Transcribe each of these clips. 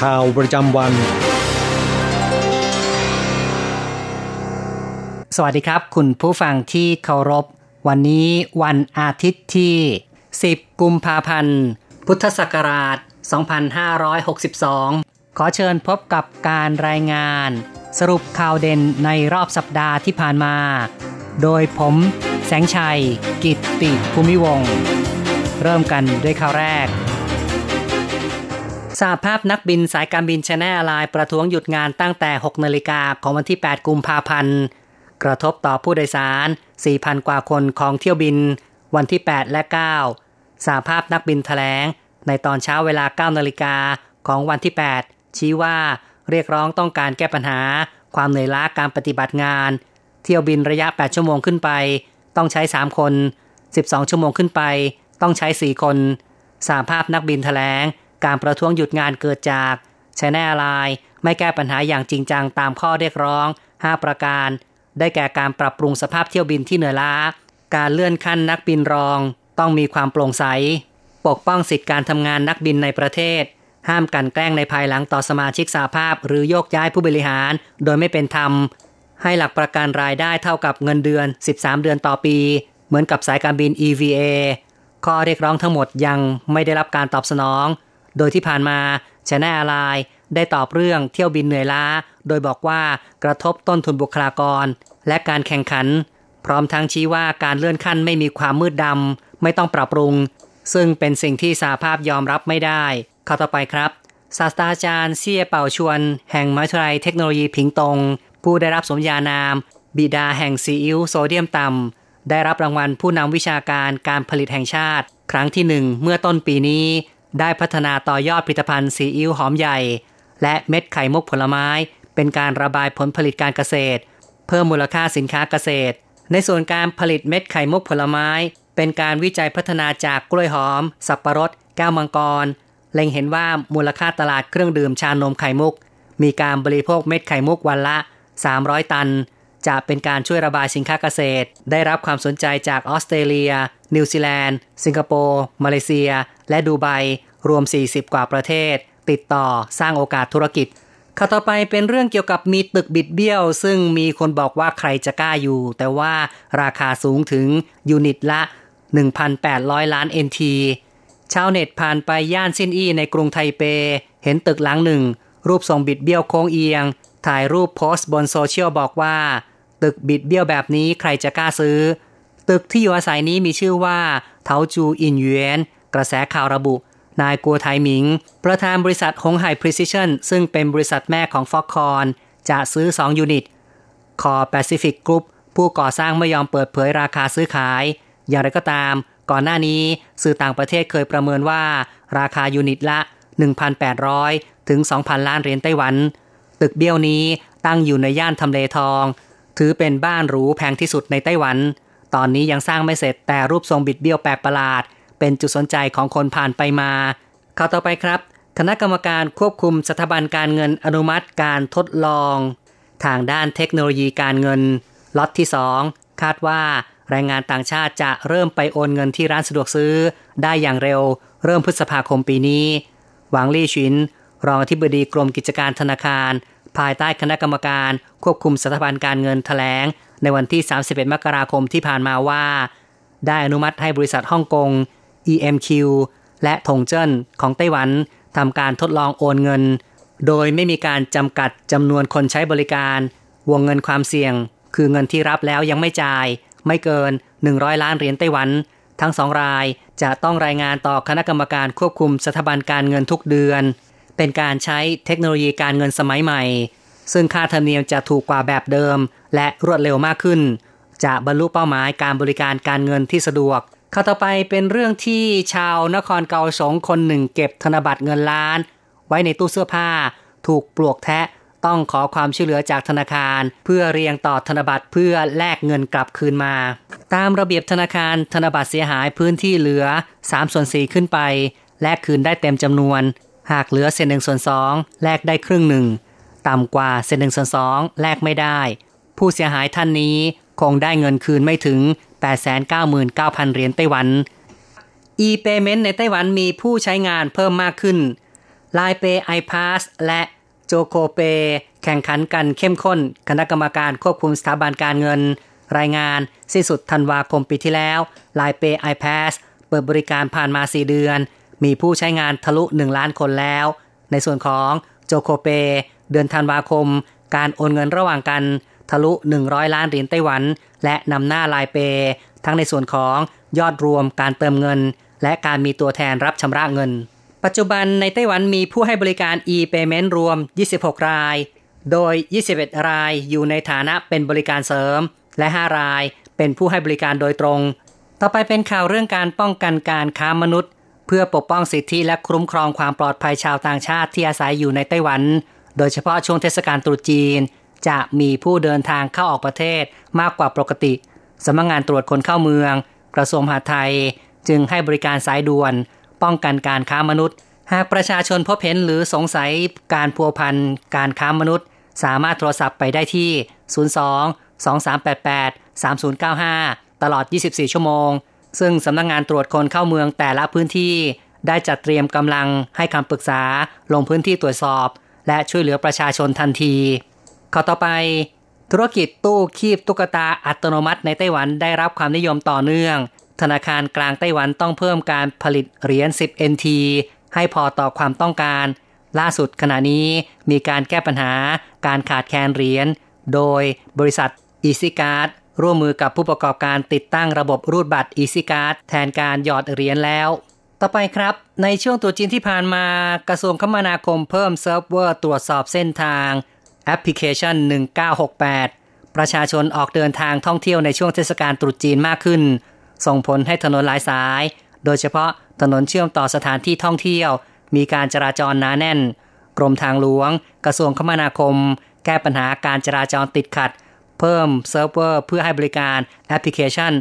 ข่าวประจำวัน สวัสดีครับ คุณผู้ฟังที่เคารพ วันนี้วันอาทิตย์ที่ 10 กุมภาพันธ์ พุทธศักราช 2562 ขอเชิญพบกับการรายงาน สรุปข่าวเด่นในรอบสัปดาห์ที่ผ่านมา โดยผม แสงชัย กิตติภูมิวง เริ่มกันด้วยข่าวแรก สาภาพนักบินสายการบินชแนลไลน์ประท้วงหยุดงานตั้งแต่ 6 นาฬิกาของวันที่ 8 กุมภาพันธ์ กระทบต่อผู้โดยสาร 4,000 กว่าคนของเที่ยวบิน วันที่ 8 และ 9 สาภาพนักบินแถลง ในตอนเช้าเวลา 9 นาฬิกาของวันที่ 8 ชี้ว่าเรียกร้องต้องการแก้ปัญหา ความเหนื่อยล้าการปฏิบัติงาน เที่ยวบินระยะ 8 ชั่วโมงขึ้นไป ต้องใช้ 3 คน 12 ชั่วโมงขึ้นไป ต้องใช้ 4 คนสาภาพนักบินแถลง การประท้วงหยุดงานเกิดจากชแนลไลน์ไม่แก้ปัญหาอย่างจริงจังตามข้อเรียกร้อง 5 ประการ ได้แก่การปรับปรุงสภาพเที่ยวบินที่เหนื่อยล้า การเลื่อนขั้นนักบินรอง ต้องมีความโปร่งใส ปกป้องสิทธิการทำงานนักบินในประเทศ ห้ามกันแกล้งในภายหลังต่อสมาชิกสาภาพ หรือโยกย้ายผู้บริหาร โดยไม่เป็นธรรม ให้หลักประกันรายได้เท่ากับเงินเดือน 13 เดือนต่อปี เหมือนกับสายการบิน EVA ข้อเรียกร้องทั้งหมดยังไม่ได้รับการตอบสนอง โดยที่ผ่านมาชแนลไลน์ได้ตอบเรื่องเที่ยวบินเหนื่อยล้า โดยบอกว่ากระทบต้นทุนบุคลากร และการแข่งขัน พร้อมทั้งชี้ว่าการเลื่อนขั้นไม่มีความมืดดำไม่ต้องปรับปรุง ซึ่งเป็นสิ่งที่สาภาพยอมรับไม่ได้ข้อต่อไปครับศาสตราจารย์เซี่ยเป่าชวน แห่งมหาวิทยาลัยเทคโนโลยีผิงตง ผู้ได้รับสมญานาม บิดาแห่งซีอิ๊วโซเดียมต่ำได้รับรางวัลผู้นำวิชาการการผลิตแห่งชาติ ครั้งที่หนึ่งเมื่อต้นปีนี้ ได้พัฒนาต่อยอดผลิตภัณฑ์ซีอิ๊วหอมใหญ่ และเม็ดไข่มุกผลไม้ เป็นการระบายผลผลิตการเกษตร เพิ่มมูลค่าสินค้าเกษตร ในส่วนการผลิตเม็ดไข่มุกผลไม้ เป็นการวิจัยพัฒนาจากกล้วยหอม สับปะรด แก้วมังกร เล็งเห็นว่ามูลค่าตลาดเครื่องดื่มชานมไข่มุก มีการบริโภคเม็ดไข่มุกวันละ 300 ตัน จะเป็นการช่วยระบายสินค้าเกษตร ได้รับความสนใจจากออสเตรเลีย นิวซีแลนด์ สิงคโปร์ มาเลเซีย และดูไบ รวม 40 กว่าประเทศ ติดต่อสร้างโอกาสธุรกิจข่าวต่อไปเป็นเรื่องเกี่ยวกับมีตึกบิดเบี้ยว ซึ่งมีคนบอกว่าใครจะกล้าอยู่ แต่ว่าราคาสูงถึงยูนิตละ 1,800 ล้าน NT ชาวเน็ตผ่านไปย่านซินอี้ในกรุงไทเป เห็นตึกหลังหนึ่ง รูปทรงบิดเบี้ยวโค้งเอียง ถ่ายรูปโพสต์บนโซเชียลบอกว่า ตึกบิดเบี้ยวแบบนี้ใครจะกล้าซื้อ ตึกที่อยู่อาศัยนี้มีชื่อว่าเทาจูอินเยนกระแสข่าวระบุ นายกัวไทหมิง ประธานบริษัทหงไห่ Precision ซึ่งเป็นบริษัทแม่ของ Foxconn จะซื้อ 2 ยูนิต Core Pacific Group ผู้ก่อสร้างไม่ยอมเปิดเผยราคาซื้อขาย อย่างไรก็ตาม ก่อนหน้านี้สื่อต่างประเทศเคยประเมินว่า ราคายูนิตละ 1,800 ถึง 2,000 ล้านเหรียญไต้หวัน ตึกเบี้ยวนี้ตั้งอยู่ในย่านทำเลทอง ถือเป็นบ้านหรูแพงที่สุดในไต้หวัน ตอนนี้ยังสร้างไม่เสร็จแต่รูปทรงบิดเบี้ยวแปลกประหลาด เป็นจุดสนใจของคนผ่านไปมาข่าวต่อไปครับ คณะกรรมการควบคุมสถาบันการเงินอนุมัติการทดลอง ทางด้านเทคโนโลยีการเงินล็อตที่ 2 คาดว่าแรงงานต่างชาติจะเริ่มไปโอนเงินที่ร้านสะดวกซื้อ ได้อย่างเร็ว เริ่มพฤษภาคมปีนี้ หวังลี่ชิน รองอธิบดีกรมกิจการธนาคาร ภายใต้คณะกรรมการควบคุมสถาบันการเงินแถลง ในวันที่ 31 มกราคมที่ผ่านมาว่า ได้อนุมัติให้บริษัทฮ่องกง EMQ และถงเจิ้นของไต้หวันทำการทดลองโอนเงิน โดยไม่มีการจำกัดจำนวนคนใช้บริการ วงเงินความเสี่ยง คือเงินที่รับแล้วยังไม่จ่าย ไม่เกิน 100 ล้านเหรียญไต้หวัน ทั้งสองรายจะต้องรายงานต่อคณะกรรมการควบคุมสถาบันการเงินทุกเดือน เป็นการใช้เทคโนโลยีการเงินสมัยใหม่ ซึ่งค่าธรรมเนียมจะถูกกว่าแบบเดิม และรวดเร็วมากขึ้น จะบรรลุเป้าหมายการบริการการเงินที่สะดวก ข้าต่อไปเป็นเรื่องที่ชาวนครเกาสงคนหนึ่งเก็บธนบัตรเงินล้าน ไว้ในตู้เสื้อผ้า ถูกปลวกแทะต้องขอความช่วยเหลือจากธนาคาร เพื่อเรียงต่อธนบัตรเพื่อแลกเงินกลับคืนมา ตามระเบียบธนาคารธนบัตรเสียหายพื้นที่เหลือ3ส่วน4ขึ้นไป แลกคืนได้เต็มจำนวน หากเหลือเศษหนึ่งส่วนสองแลกได้ครึ่งหนึ่งต่ำกว่าเศษหนึ่งส่วนสองแลกไม่ได้ ผู้เสียหายท่านนี้ คงได้เงินคืนไม่ถึง 899,000 เหรียญไต้หวัน e-payment ในไต้หวันมีผู้ใช้งานเพิ่มมากขึ้น Line Pay iPass และโจโคเปแข่งขันกันเข้มข้น คณะกรรมการควบคุมสถาบันการเงิน รายงานสิ้นสุดธันวาคมปีที่แล้ว Line Pay iPass เปิดบริการผ่านมา 4 เดือน มีผู้ใช้งานทะลุ 1 ล้านคนแล้ว ในส่วนของโจโคเปเดือนธันวาคม การโอนเงินระหว่างกัน ทะลุ 100 ล้านเหรียญไต้หวัน และนำหน้าลายเป ทั้งในส่วนของยอดรวมการเติมเงิน และการมีตัวแทนรับชำระเงิน ปัจจุบันในไต้หวันมีผู้ให้บริการ e-payment รวม 26 ราย โดย 21 รายอยู่ในฐานะเป็นบริการเสริม และ 5 รายเป็นผู้ให้บริการโดยตรง ต่อไปเป็นข่าวเรื่องการป้องกันการค้ามนุษย์ เพื่อปกป้องสิทธิและคุ้มครองความปลอดภัยชาวต่างชาติที่อาศัยอยู่ในไต้หวัน โดยเฉพาะช่วงเทศกาลตรุษจีน จะมีผู้เดินทางเข้าออกประเทศมากกว่าปกติสำนักงงานตรวจคนเข้าเมือง กระทรวงมหาดไทย จึงให้บริการสายด่วน ป้องกันการค้ามนุษย์ หากประชาชนพบเห็นหรือสงสัยการพัวพันการค้ามนุษย์ สามารถโทรศัพท์ไปได้ที่ 02 2388 3095 ตลอด 24 ชั่วโมง ซึ่งสำนักงงานตรวจคนเข้าเมืองแต่ละพื้นที่ ได้จัดเตรียมกำลังให้คำปรึกษาลงพื้นที่ตรวจสอบ และช่วยเหลือประชาชนทันที ข้อต่อไป ธุรกิจตู้คีบตุ๊กตาอัตโนมัติในไต้หวันได้รับความนิยมต่อเนื่อง ธนาคารกลางไต้หวันต้องเพิ่มการผลิตเหรียญ 10 NT ให้พอต่อความต้องการ ล่าสุดขณะนี้มีการแก้ปัญหาการขาดแคลนเหรียญ โดยบริษัท EasyCard ร่วมมือกับผู้ประกอบการติดตั้งระบบรูดบัตร EasyCard แทนการหยอดเหรียญแล้ว ต่อไปครับ ในช่วงตรุษจีนที่ผ่านมากระทรวงคมนาคมเพิ่มเซิร์ฟเวอร์ตรวจสอบเส้นทาง แอปพลิเคชัน 1968 ประชาชนออกเดินทางท่องเที่ยวในช่วงเทศกาลตรุษจีนมากขึ้น ส่งผลให้ถนนหลายสาย โดยเฉพาะถนนเชื่อมต่อสถานที่ท่องเที่ยว มีการจราจรหนาแน่น กรมทางหลวง กระทรวงคมนาคม แก้ปัญหาการจราจรติดขัด เพิ่มเซิร์ฟเวอร์เพื่อให้บริการแอปพลิเคชัน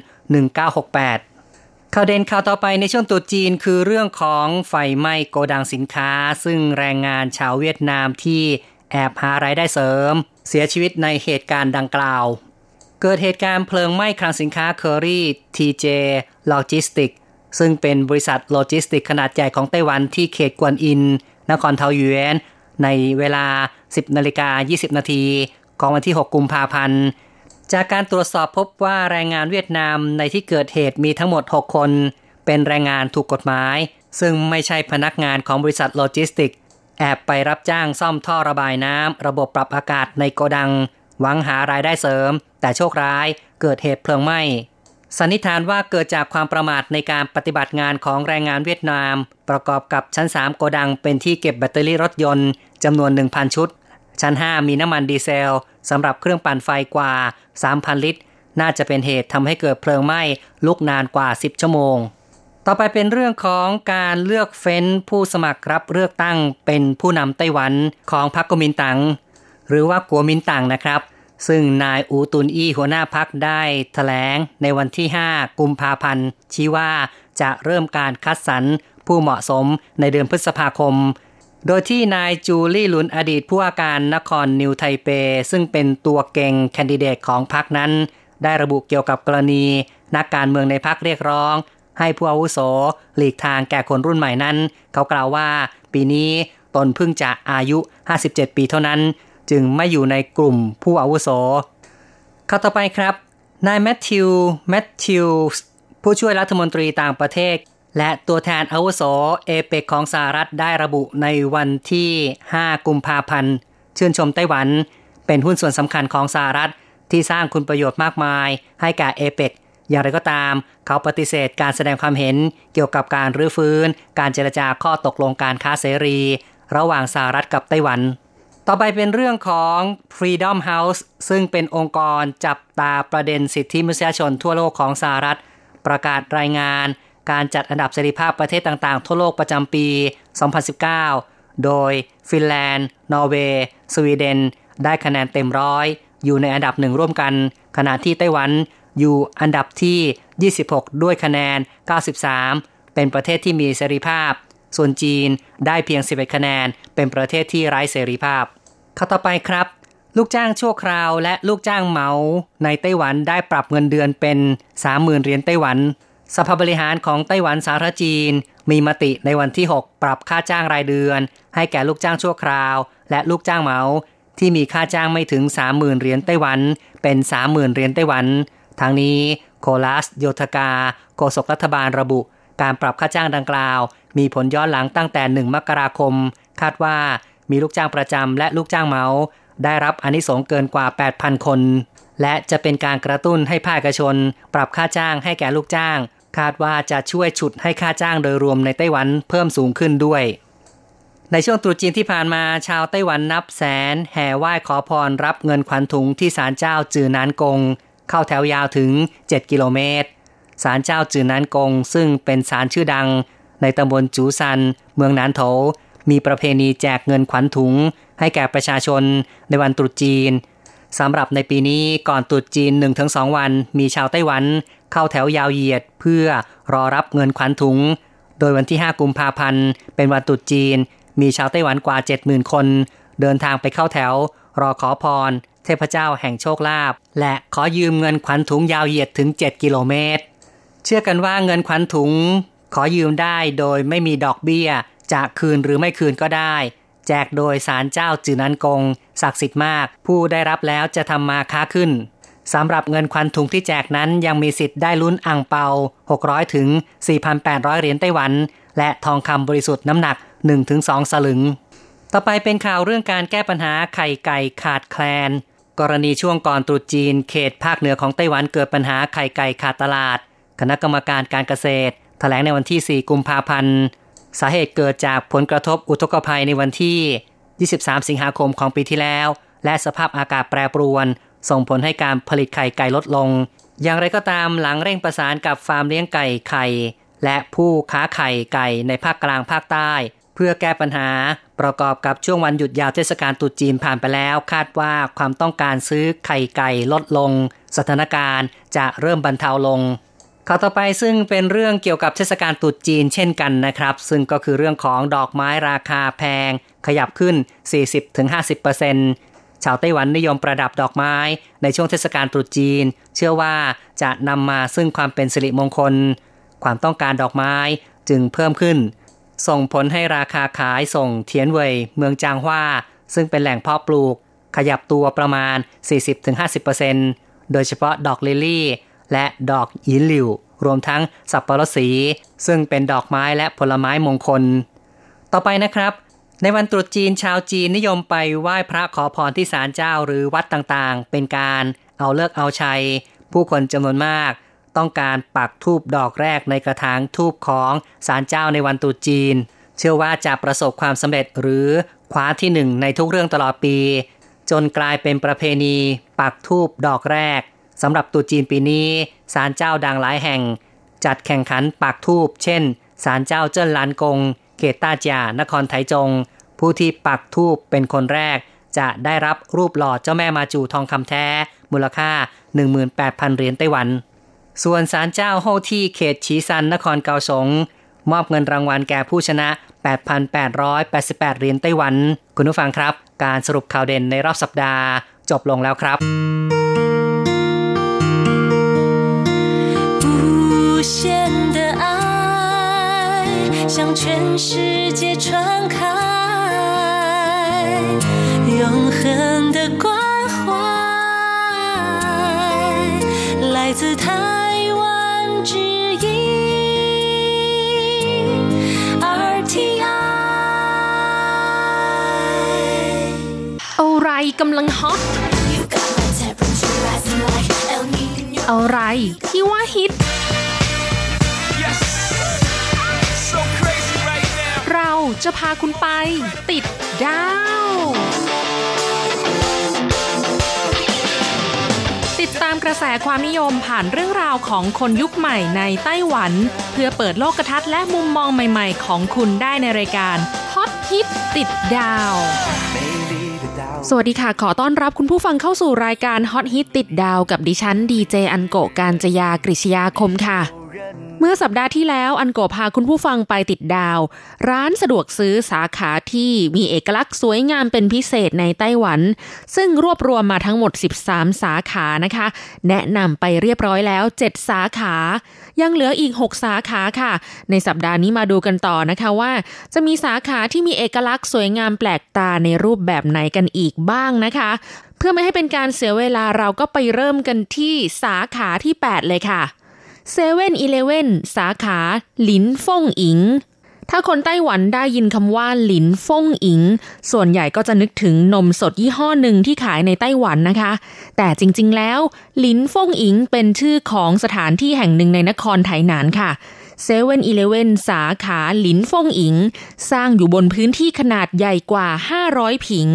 1968ข่าวเด่นข่าวต่อไปในช่วงตรุษจีนคือเรื่องของไฟไหม้โกดังสินค้า ซึ่งแรงงานชาวเวียดนามที่ แอบหารายได้เสริม เสียชีวิตในเหตุการณ์ดังกล่าว เกิดเหตุการณ์เพลิงไหม้คลังสินค้า Kerry TJ Logistics ซึ่งเป็นบริษัทโลจิสติกขนาดใหญ่ของไต้หวันที่เขตกวนอิน นครเทาหยวนในเวลา 10นาฬิกา20 นาทีของวันที่ 6 กุมภาพันธ์ จากการตรวจสอบพบว่าแรงงานเวียดนามในที่เกิดเหตุมีทั้งหมด 6 คน เป็นแรงงานถูกกฎหมาย ซึ่งไม่ใช่พนักงานของบริษัทโลจิสติก แอบไปรับจ้างซ่อมท่อระบายน้ำระบบปรับอากาศในโกดัง หวังหารายได้เสริม แต่โชคร้ายเกิดเหตุเพลิงไหม้สันนิษฐานว่าเกิดจากความประมาทในการปฏิบัติงานของแรงงานเวียดนาม ประกอบกับชั้น 3 โกดังเป็นที่เก็บแบตเตอรี่รถยนต์จำนวน 1,000 ชุด ชั้น 5 มีน้ำมันดีเซลสำหรับเครื่องปั่นไฟกว่า 3,000 ลิตร น่าจะเป็นเหตุทำให้เกิดเพลิงไหม้ลุกนานกว่า 10 ชั่วโมง ต่อไปเป็นเรื่องของการเลือกเฟ้นผู้สมัครรับเลือกตั้งเป็นผู้นำไต้หวันของพรรคกมินตัง หรือว่ากัวมินตังนะครับ ซึ่งนายอูตุนอี้หัวหน้าพักได้ถแถลงในวันที่ 5 กุมภาพันธ์ ชี้ว่าจะเริ่มการคัดสรรผู้เหมาะสมในเดือนพฤษภาคม โดยที่นายจูลี่ลุนอดีตผู้ว่าการนครนิวไทเป ซึ่งเป็นตัวเก่งแคนดิเดตของพรรคนั้น ได้ระบุเกี่ยวกับกรณีนักการเมืองในพรรคเรียกร้อง ให้ผู้อาวุโสหลีกทางแก่คนรุ่นใหม่นั้น เขากล่าวว่าปีนี้ตนเพิ่งจะอายุ 57 ปีเท่านั้น จึงไม่อยู่ในกลุ่มผู้อาวุโสข้าต่อไปครับนายแมทธิวแมทธิวผู้ช่วยรัฐมนตรีต่างประเทศ และตัวแทนอาวุโสเอเปกของสหรัฐได้ระบุในวันที่ 5 กุมภาพันธ์ชื่นชมไต้หวัน เป็นหุ้นส่วนสำคัญของสหรัฐที่สร้างคุณประโยชน์มากมาย ให้แกับเอเปก อย่างไรก็ตาม เขาปฏิเสธการแสดงความเห็นเกี่ยวกับการรื้อฟื้น การเจรจาข้อตกลงการค้าเสรี ระหว่างสหรัฐกับไต้หวัน ต่อไปเป็นเรื่องของ Freedom House ซึ่งเป็นองค์กรจับตาประเด็นสิทธิมนุษยชนทั่วโลกของสหรัฐ ประกาศรายงาน การจัดอันดับเสรีภาพประเทศต่างๆ ทั่วโลกประจำปี 2019 โดยฟินแลนด์ นอร์เวย์ สวีเดน ได้คะแนนเต็มร้อย อยู่ในอันดับหนึ่งร่วมกัน ขณะที่ไต้หวัน อยู่อันดับที่ 26 ด้วยคะแนน 93 เป็นประเทศที่มีเสรีภาพ ส่วนจีนได้เพียง 11 คะแนน เป็นประเทศที่ไร้เสรีภาพข้าต่อไปครับ ลูกจ้างชั่วคราวและลูกจ้างเหมาในไต้หวันได้ปรับเงินเดือนเป็น 30,000เหรียญไต้หวัน สภาบริหารของไต้หวันสาธารณจีน มีมติในวันที่ 6 ปรับค่าจ้างรายเดือน ให้แก่ลูกจ้างชั่วคราว และลูกจ้างเหมาที่มีค่าจ้างไม่ถึง 30,000เหรียญไต้หวัน เป็น 30,000เหรียญไต้หวัน ทางนี้โคลัสโยธกาโฆษกรัฐบาลระบุ การปรับค่าจ้างดังกล่าว มีผลย้อนหลังตั้งแต่ 1 มกราคม คาดว่ามีลูกจ้างประจำและลูกจ้างเหมาได้รับอนิสงเกินกว่า 8,000 คน และจะเป็นการกระตุ้นให้ภาคเอกชน ปรับค่าจ้างให้แก่ลูกจ้าง คาดว่าจะช่วยฉุดให้ค่าจ้างโดยรวมในไต้หวันเพิ่มสูงขึ้นด้วย ในช่วงตรุษจีนที่ผ่านมาชาวไต้หวันนับแสน แห่ไหว้ขอพรรับเงินขวัญถุงที่ศาลเจ้าจือนานกง เข้าแถวยาวถึง 7 กิโลเมตร ศาลเจ้าจือนานกง ซึ่งเป็นศาลชื่อดัง ในตำบลจูซัน เมืองนานโถ มีประเพณีแจกเงินขวัญถุง ให้แก่ประชาชนในวันตรุษจีนสำหรับในปีนี้ก่อนตรุษจีน 1-2 วัน มีชาวไต้หวัน เข้าแถวยาวเหยียดเพื่อรอรับเงินขวัญถุง โดยวันที่ 5 กุมภาพันธ์ เป็นวันตรุษจีน มีชาวไต้หวันกว่า 70,000 คน เดินทางไปเข้าแถว รอขอพร เทพเจ้าแห่งโชคลาภและขอยืมเงินขวัญถุงยาวเหยียดถึง 7 กิโลเมตร เชื่อกันว่าเงินขวัญถุง ขอยืมได้โดยไม่มีดอกเบี้ย จะคืนหรือไม่คืนก็ได้ แจกโดยสารเจ้าจือนันกง ศักดิ์สิทธิ์มาก ผู้ได้รับแล้วจะทำมาค้าขึ้นสำหรับเงินควันถุงที่แจกนั้นยังมีสิทธิ์ได้ลุ้นอ่างเปา 600 ถึง 4,800 เหรียญไต้หวัน และทองคำบริสุทธิ์น้ำหนัก 1-2 สลึง ต่อไปเป็นข่าวเรื่องการแก้ปัญหาไข่ไก่ขาดแคลน กรณีช่วงก่อนตรุษจีน เขตภาคเหนือของไต้หวันเกิดปัญหาไข่ไก่ขาดตลาด คณะกรรมการการเกษตรถแถลงในวันที่ 4 กุมภาพันธ์ สาเหตุเกิดจากผลกระทบอุทกภัยในวันที่ 23 สิงหาคมของปีที่แล้ว และสภาพอากาศแปรปรวน ส่งผลให้การผลิตไข่ไก่ลดลง อย่างไรก็ตามหลังเร่งประสานกับฟาร์มเลี้ยงไก่ไข่ และผู้ค้าไข่ไก่ในภาคกลางภาคใต้ เพื่อแก้ปัญหาประกอบกับช่วงวันหยุดยาวเทศกาลตรุษจีนผ่านไปแล้ว คาดว่าความต้องการซื้อไข่ไก่ลดลง สถานการณ์จะเริ่มบรรเทาลงข่าวต่อไปซึ่งเป็นเรื่องเกี่ยวกับเทศกาลตรุษจีนเช่นกันนะครับ ซึ่งก็คือเรื่องของดอกไม้ราคาแพง ขยับขึ้น 40-50%ชาวไต้หวันนิยมประดับดอกไม้ในช่วงเทศกาลตรุษจีน เชื่อว่าจะนำมาซึ่งความเป็นสิริมงคล ความต้องการดอกไม้จึงเพิ่มขึ้น ส่งผลให้ราคาขายส่งเทียนเวยเมืองจางฮวาซึ่งเป็นแหล่งเพาะปลูก ขยับตัวประมาณ 40-50%โดยเฉพาะดอกลิลลี่ และดอกยินหลิว รวมทั้งสับปะรดสี ซึ่งเป็นดอกไม้และผลไม้มงคล ต่อไปนะครับ ในวันตรุษจีนชาวจีนนิยมไปไหว้พระขอพรที่ศาลเจ้าหรือวัดต่างๆ เป็นการเอาเลิกเอาชัย ผู้คนจำนวนมาก ต้องการปักทูบดอกแรกในกระถางทูบของศาลเจ้าในวันตรุษจีน เชื่อว่าจะประสบความสำเร็จหรือคว้าที่หนึ่งในทุกเรื่องตลอดปี จนกลายเป็นประเพณีปักทูบดอกแรกสำหรับตรุษจีนปีนี้ศาลเจ้าดังหลายแห่ง จัดแข่งขันปักทูบเช่นศาลเจ้าเจิ้นลานกง เขตต้าจานครไถจง ผู้ที่ปักทูบเป็นคนแรก จะได้รับรูปหล่อเจ้าแม่มาจูทองคำแท้ มูลค่า 18,000 เหรียญไต้หวัน ส่วนศาลเจ้าโฮที่เขตชีซันนครเกาสง มอบเงินรางวัลแก่ผู้ชนะ 8,888 เหรียญไต้หวัน คุณผู้ฟังครับ การสรุปข่าวเด่นในรอบสัปดาห์ จบลงแล้วครับ向全世界传开，永恒的关怀，来自 之一。อะไรกำลังฮอตอะไรที่ว่าฮิต เราจะพาคุณไปติดดาว ตามกระแสความนิยมผ่านเรื่องราวของคนยุคใหม่ในไต้หวัน เพื่อเปิดโลกทัศน์และมุมมองใหม่ๆ ของคุณได้ในรายการฮอตฮิตติดดาว สวัสดีค่ะ ขอต้อนรับคุณผู้ฟังเข้าสู่รายการฮอตฮิตติดดาวกับดิฉันดีเจอันโกการจยากริชยาคมค่ะ เมื่อสัปดาห์ที่แล้วอันโกพาคุณผู้ฟังไปติดดาว ร้านสะดวกซื้อสาขาที่มีเอกลักษณ์สวยงามเป็นพิเศษในไต้หวัน ซึ่งรวบรวมมาทั้งหมด 13 สาขานะคะ แนะนำไปเรียบร้อยแล้ว 7 สาขา ยังเหลืออีก 6 สาขาค่ะ ในสัปดาห์นี้มาดูกันต่อนะคะว่า จะมีสาขาที่มีเอกลักษณ์สวยงามแปลกตาในรูปแบบไหนกันอีกบ้างนะคะเพื่อไม่ให้เป็นการเสียเวลาเราก็ไปเริ่มกันที่สาขาที่ 8 เลยค่ะ เซเว่นอีเลเว่นสาขา หลินฟงอิง ถ้าคนไต้หวันได้ยินคำว่าหลินฟงอิง ส่วนใหญ่ก็จะนึกถึงนมสดยี่ห้อหนึ่งที่ขายในไต้หวันนะคะ แต่จริงๆแล้วหลินฟงอิงเป็นชื่อของสถานที่แห่งหนึ่งในนครไถหนานค่ะเซเว่นอีเลเว่นสาขาหลินฟงอิง สร้างอยู่บนพื้นที่ขนาดใหญ่กว่า 500 ผิง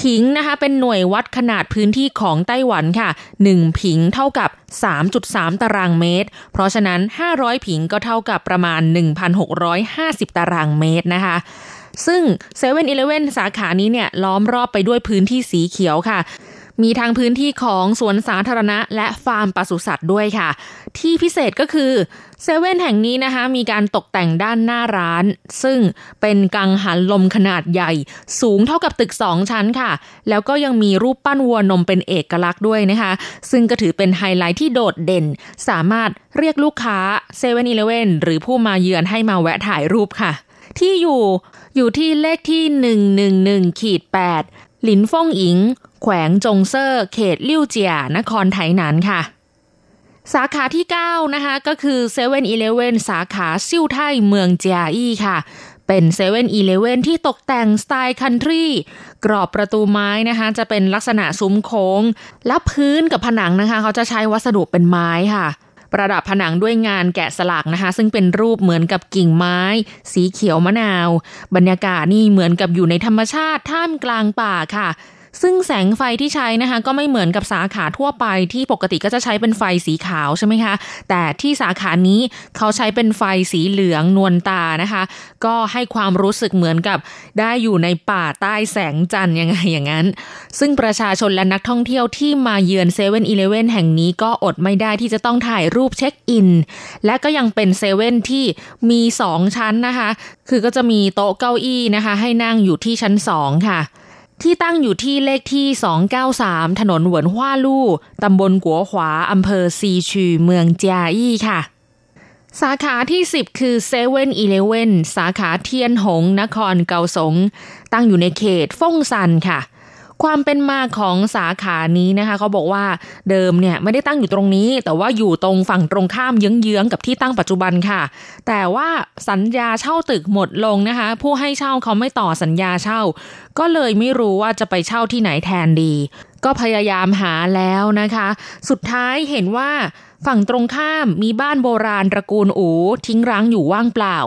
ผิงนะคะเป็นหน่วยวัดขนาดพื้นที่ของไต้หวันค่ะ 1 ผิงเท่ากับ 3.3 ตารางเมตร เพราะฉะนั้น 500 ผิงก็เท่ากับประมาณ 1,650 ตารางเมตรนะคะ ซึ่ง7 e เ e ่ e อสาขานี้เนี่ยล้อมรอบไปด้วยพื้นที่สีเขียวค่ะ มีทางพื้นที่ของสวนสาธารณะและฟาร์มปศุสัตว์ด้วยค่ะ ที่พิเศษก็คือเซเว่นแห่งนี้นะคะ มีการตกแต่งด้านหน้าร้าน ซึ่งเป็นกังหันลมขนาดใหญ่ สูงเท่ากับตึกสองชั้นค่ะ แล้วก็ยังมีรูปปั้นวัวนมเป็นเอกลักษณ์ด้วยนะคะ ซึ่งก็ถือเป็นไฮไลท์ที่โดดเด่น สามารถเรียกลูกค้าเซเว่นอีเลเว่นหรือผู้มาเยือนให้มาแวะถ่ายรูปค่ะ ที่อยู่อยู่ที่เลขที่ 111ขีด8หลินฟงอิง แขวงจงเซอร์ เขตลิ่วเจีย นครไถหนานค่ะ สาขาที่ 9 นะคะ ก็คือ7 e เ e ่ e อสาขาซิ่วไทเมืองเจียอี้ค่ะเป็น7 e เ e ่ e อที่ตกแต่งสไตล์ country กรอบประตูไม้นะคะ จะเป็นลักษณะซุ้มโค้ง และพื้นกับผนังนะคะ เขาจะใช้วัสดุเป็นไม้ค่ะ ประดับผนังด้วยงานแกะสลักนะคะ ซึ่งเป็นรูปเหมือนกับกิ่งไม้ สีเขียวมะนาว บรรยากาศนี่เหมือนกับอยู่ในธรรมชาติท่ามกลางป่าค่ะ ซึ่งแสงไฟที่ใช้นะคะก็ไม่เหมือนกับสาขาทั่วไปที่ปกติก็จะใช้เป็นไฟสีขาวใช่ไหมคะ แต่ที่สาขานี้เขาใช้เป็นไฟสีเหลืองนวลตานะคะ ก็ให้ความรู้สึกเหมือนกับได้อยู่ในป่าใต้แสงจันทร์ยังไงอย่างนั้น ซึ่งประชาชนและนักท่องเที่ยวที่มาเยือนเซเว่นอีเลเว่นแห่งนี้ก็อดไม่ได้ที่จะต้องถ่ายรูปเช็คอิน และก็ยังเป็นเซเว่นที่มีสองชั้นนะคะ คือก็จะมีโต๊ะเก้าอี้นะคะ ให้นั่งอยู่ที่ชั้นสองค่ะ ที่ตั้งอยู่ที่เลขที่ 293 ถนนหวนฮวาลู่ ตำบลกัวขวา อำเภอซีชือเมืองเจียอี้ค่ะ สาขาที่ 10 คือเซเว่นอีเลเวนสาขาเทียนหง นครเกาสง ตั้งอยู่ในเขตฟงซันค่ะ ความเป็นมาของสาขานี้นะคะเขาบอกว่าเดิมเนี่ยไม่ได้ตั้งอยู่ตรงนี้ แต่ว่าอยู่ตรงฝั่งตรงข้ามเยื้องๆกับที่ตั้งปัจจุบันค่ะ แต่ว่าสัญญาเช่าตึกหมดลงนะคะ ผู้ให้เช่าเขาไม่ต่อสัญญาเช่า ก็เลยไม่รู้ว่าจะไปเช่าที่ไหนแทนดี ก็พยายามหาแล้วนะคะ สุดท้ายเห็นว่า ฝั่งตรงข้ามมีบ้านโบราณตระกูลอูทิ้งร้างอยู่ว่างเปล่า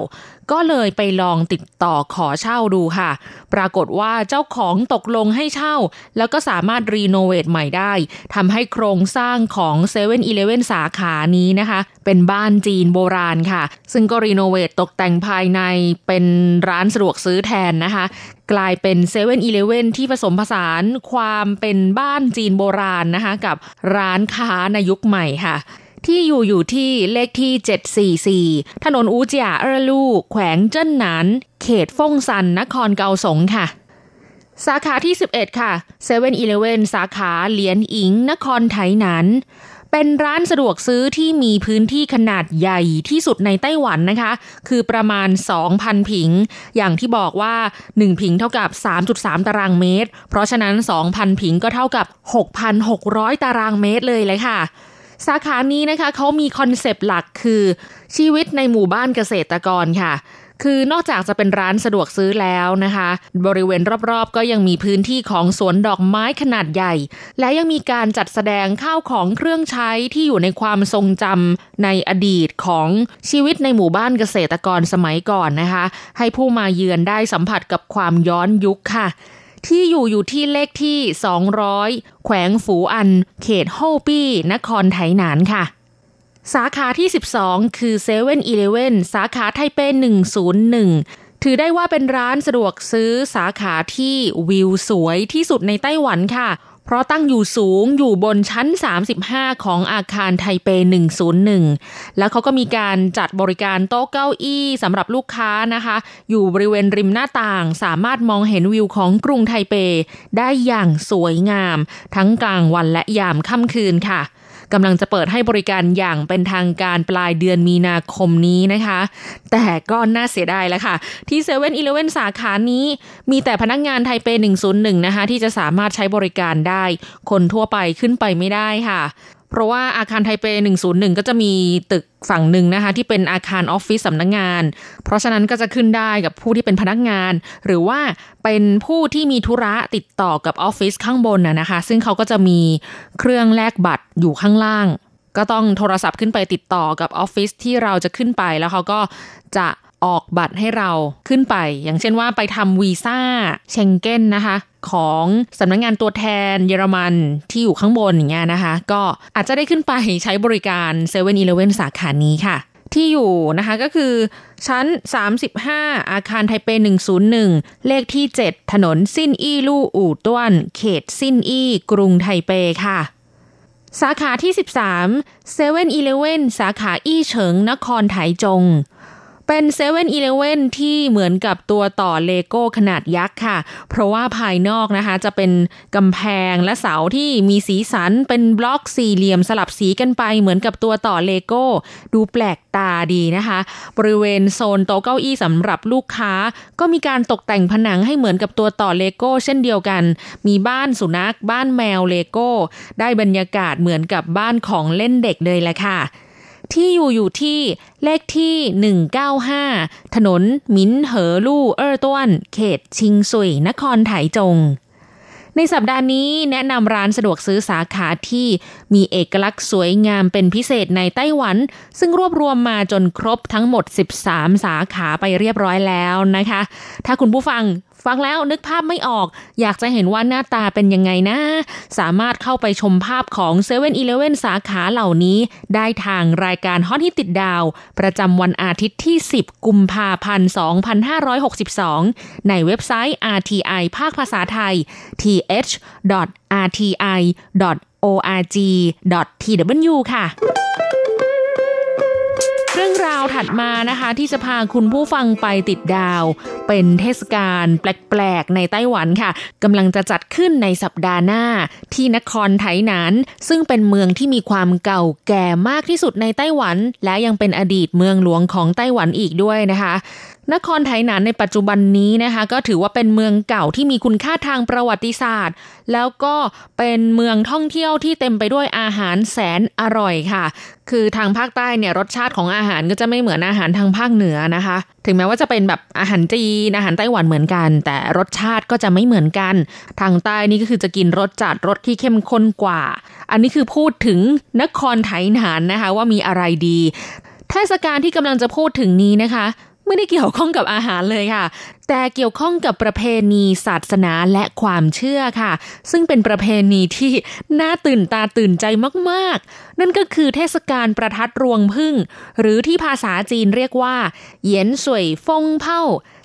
ก็เลยไปลองติดต่อขอเช่าดูค่ะ ปรากฏว่าเจ้าของตกลงให้เช่า แล้วก็สามารถรีโนเวทใหม่ได้ทำให้โครงสร้างของ7 e เ e ่ e อสาขานี้นะคะ เป็นบ้านจีนโบราณค่ะ ซึ่งก็รีโนเวทตกแต่งภายในเป็นร้านสะดวกซื้อแทนนะคะ กลายเป็น7 e เ e ่ e อที่ผสมผสานความเป็นบ้านจีนโบราณนะคะ กับร้านค้าในยุคใหม่ค่ะ ที่อยู่อยู่ที่เลขที่ 744 ถนนอูเจียเออลู แขวงเจิ้นหนาน เขตฟงซัน นครเกาสงค่ะ สาขาที่ 11 ค่ะ7 e เ e ่ e สาขาเหลียนอิง นครไถหนานเป็นร้านสะดวกซื้อที่มีพื้นที่ขนาดใหญ่ที่สุดในไต้หวันนะคะ คือประมาณ 2,000 ผิง อย่างที่บอกว่า 1 ผิงเท่ากับ 3.3 ตารางเมตร เพราะฉะนั้น 2,000 ผิงก็เท่ากับ 6,600 ตารางเมตรเลยเลยค่ะ สาขานี้นะคะเขามีคอนเซปต์หลักคือชีวิตในหมู่บ้านเกษตรกรค่ะ คือนอกจากจะเป็นร้านสะดวกซื้อแล้วนะคะ บริเวณรอบๆ ก็ยังมีพื้นที่ของสวนดอกไม้ขนาดใหญ่ และยังมีการจัดแสดงข้าวของเครื่องใช้ที่อยู่ในความทรงจำในอดีตของชีวิตในหมู่บ้านเกษตรกรสมัยก่อนนะคะ ให้ผู้มาเยือนได้สัมผัสกับความย้อนยุคค่ะ ที่อยู่อยู่ที่เลขที่ 200 แขวงฝูอัน เขตโฮปี้ นครไถหนานค่ะ สาขาที่ 12 คือ7 e เ e ่ e อสาขาไทเป101 ถือได้ว่าเป็นร้านสะดวกซื้อสาขาที่วิวสวยที่สุดในไต้หวันค่ะ เพราะตั้งอยู่สูงอยู่บนชั้น 35 ของอาคารไทเป 101 แล้วเขาก็มีการจัดบริการโต๊ะเก้าอี้สำหรับลูกค้านะคะ อยู่บริเวณริมหน้าต่างสามารถมองเห็นวิวของกรุงไทเปได้อย่างสวยงาม ทั้งกลางวันและยามค่ำคืนค่ะ กำลังจะเปิดให้บริการอย่างเป็นทางการปลายเดือนมีนาคมนี้นะคะ แต่ก็น่าเสียดายแล้วค่ะ ที่เซเว่นอีเลเว่นสาขานี้ มีแต่พนักงานไทเป 101 นะคะ ที่จะสามารถใช้บริการได้ คนทั่วไปขึ้นไปไม่ได้ค่ะ เพราะว่าอาคารไทเป 101 ก็จะมีตึกฝั่งหนึ่งนะคะ ที่เป็นอาคารออฟฟิศสำนักงงาน เพราะฉะนั้นก็จะขึ้นได้กับผู้ที่เป็นพนักงาน หรือว่าเป็นผู้ที่มีธุระติดต่อกับออฟฟิศข้างบนนะคะ ซึ่งเขาก็จะมีเครื่องแลกบัตรอยู่ข้างล่าง ก็ต้องโทรศัพท์ขึ้นไปติดต่อกับออฟฟิศที่เราจะขึ้นไปแล้วเขาก็จะออกบัตรให้เราขึ้นไป อย่างเช่นว่าไปทำวีซ่าเชงเก้นนะคะ ของสำนักงงานตัวแทนเยอรมันที่อยู่ข้างบนอย่างเงี้ยนะคะ ก็อาจจะได้ขึ้นไปใช้บริการ7 e เ e ่ e อสาขานี้ค่ะ ที่อยู่นะคะก็คือชั้น 35 อาคารไทเป 101 เลขที่ 7 ถนนซินอี้ลู่อู่ต้วน เขตซินอี้กรุงไทเปค่ะ สาขาที่ 13 7 e เ e ่ e อสาขาอี้เฉิงนครไถจง เป็น7 e เ e ่ e อที่เหมือนกับตัวต่อเลโก้ขนาดยักษ์ค่ะ เพราะว่าภายนอกนะคะจะเป็นกำแพงและเสาที่มีสีสันเป็นบล็อกสี่เหลี่ยมสลับสีกันไป เหมือนกับตัวต่อเลโก้ ดูแปลกตาดีนะคะ บริเวณโซนโต๊ะเก้าอี้สำหรับลูกค้า ก็มีการตกแต่งผนังให้เหมือนกับตัวต่อเลโก้ เช่นเดียวกัน มีบ้านสุนัข บ้านแมวเลโก้ ได้บรรยากาศเหมือนกับบ้านของเล่นเด็กเลยแหละค่ะ ที่อยู่อยู่ที่เลขที่ 195 ถนนมินเหอลู่เออต้วน เขตชิงซุย นครไถจง ในสัปดาห์นี้แนะนำร้านสะดวกซื้อสาขาที่มีเอกลักษณ์สวยงามเป็นพิเศษในไต้หวัน ซึ่งรวบรวมมาจนครบทั้งหมด 13 สาขาไปเรียบร้อยแล้วนะคะ ถ้าคุณผู้ฟัง ฟังแล้วนึกภาพไม่ออก อยากจะเห็นว่าหน้าตาเป็นยังไงนะ สามารถเข้าไปชมภาพของ7 e เ e ่ e อสาขาเหล่านี้ ได้ทางรายการฮอตฮิตติดดาว ประจำวันอาทิตย์ที่ 10 กุมภาพันธ์2562 ในเว็บไซต์ RTI ภาคภาษาไทย th.rti.org.tw ค่ะ รื่องราวถัดมานะคะที่จะพาคุณผู้ฟังไปติดดาว เป็นเทศกาลแปลกๆ ในไต้หวันค่ะกำลังจะจัดขึ้นในสัปดาห์หน้า ที่นครไถหนาน ซึ่งเป็นเมืองที่มีความเก่าแก่มากที่สุดในไต้หวัน และยังเป็นอดีตเมืองหลวงของไต้หวันอีกด้วยนะคะนครไถหนานในปัจจุบันนี้นะคะก็ถือว่าเป็นเมืองเก่าที่มีคุณค่าทางประวัติศาสตร์ แล้วก็เป็นเมืองท่องเที่ยวที่เต็มไปด้วยอาหารแสนอร่อยค่ะ คือทางภาคใต้เนี่ยรสชาติของอาหารก็จะไม่เหมือนอาหารทางภาคเหนือนะคะ ถึงแม้ว่าจะเป็นแบบอาหารจีนอาหารไต้หวันเหมือนกัน แต่รสชาติก็จะไม่เหมือนกัน ทางใต้นี่ก็คือจะกินรสจัดรสที่เข้มข้นกว่า อันนี้คือพูดถึงนครไถหนานนะคะว่ามีอะไรดี เทศกาลที่กำลังจะพูดถึงนี้นะคะ ไม่ได้เกี่ยวข้องกับอาหารเลยค่ะ แต่เกี่ยวข้องกับประเพณีศาสนาและความเชื่อค่ะ ซึ่งเป็นประเพณีที่น่าตื่นตาตื่นใจมากๆ นั่นก็คือเทศกาลประทัดรวงพึ่ง หรือที่ภาษาจีนเรียกว่าเหยียนสวยฟงเผ่า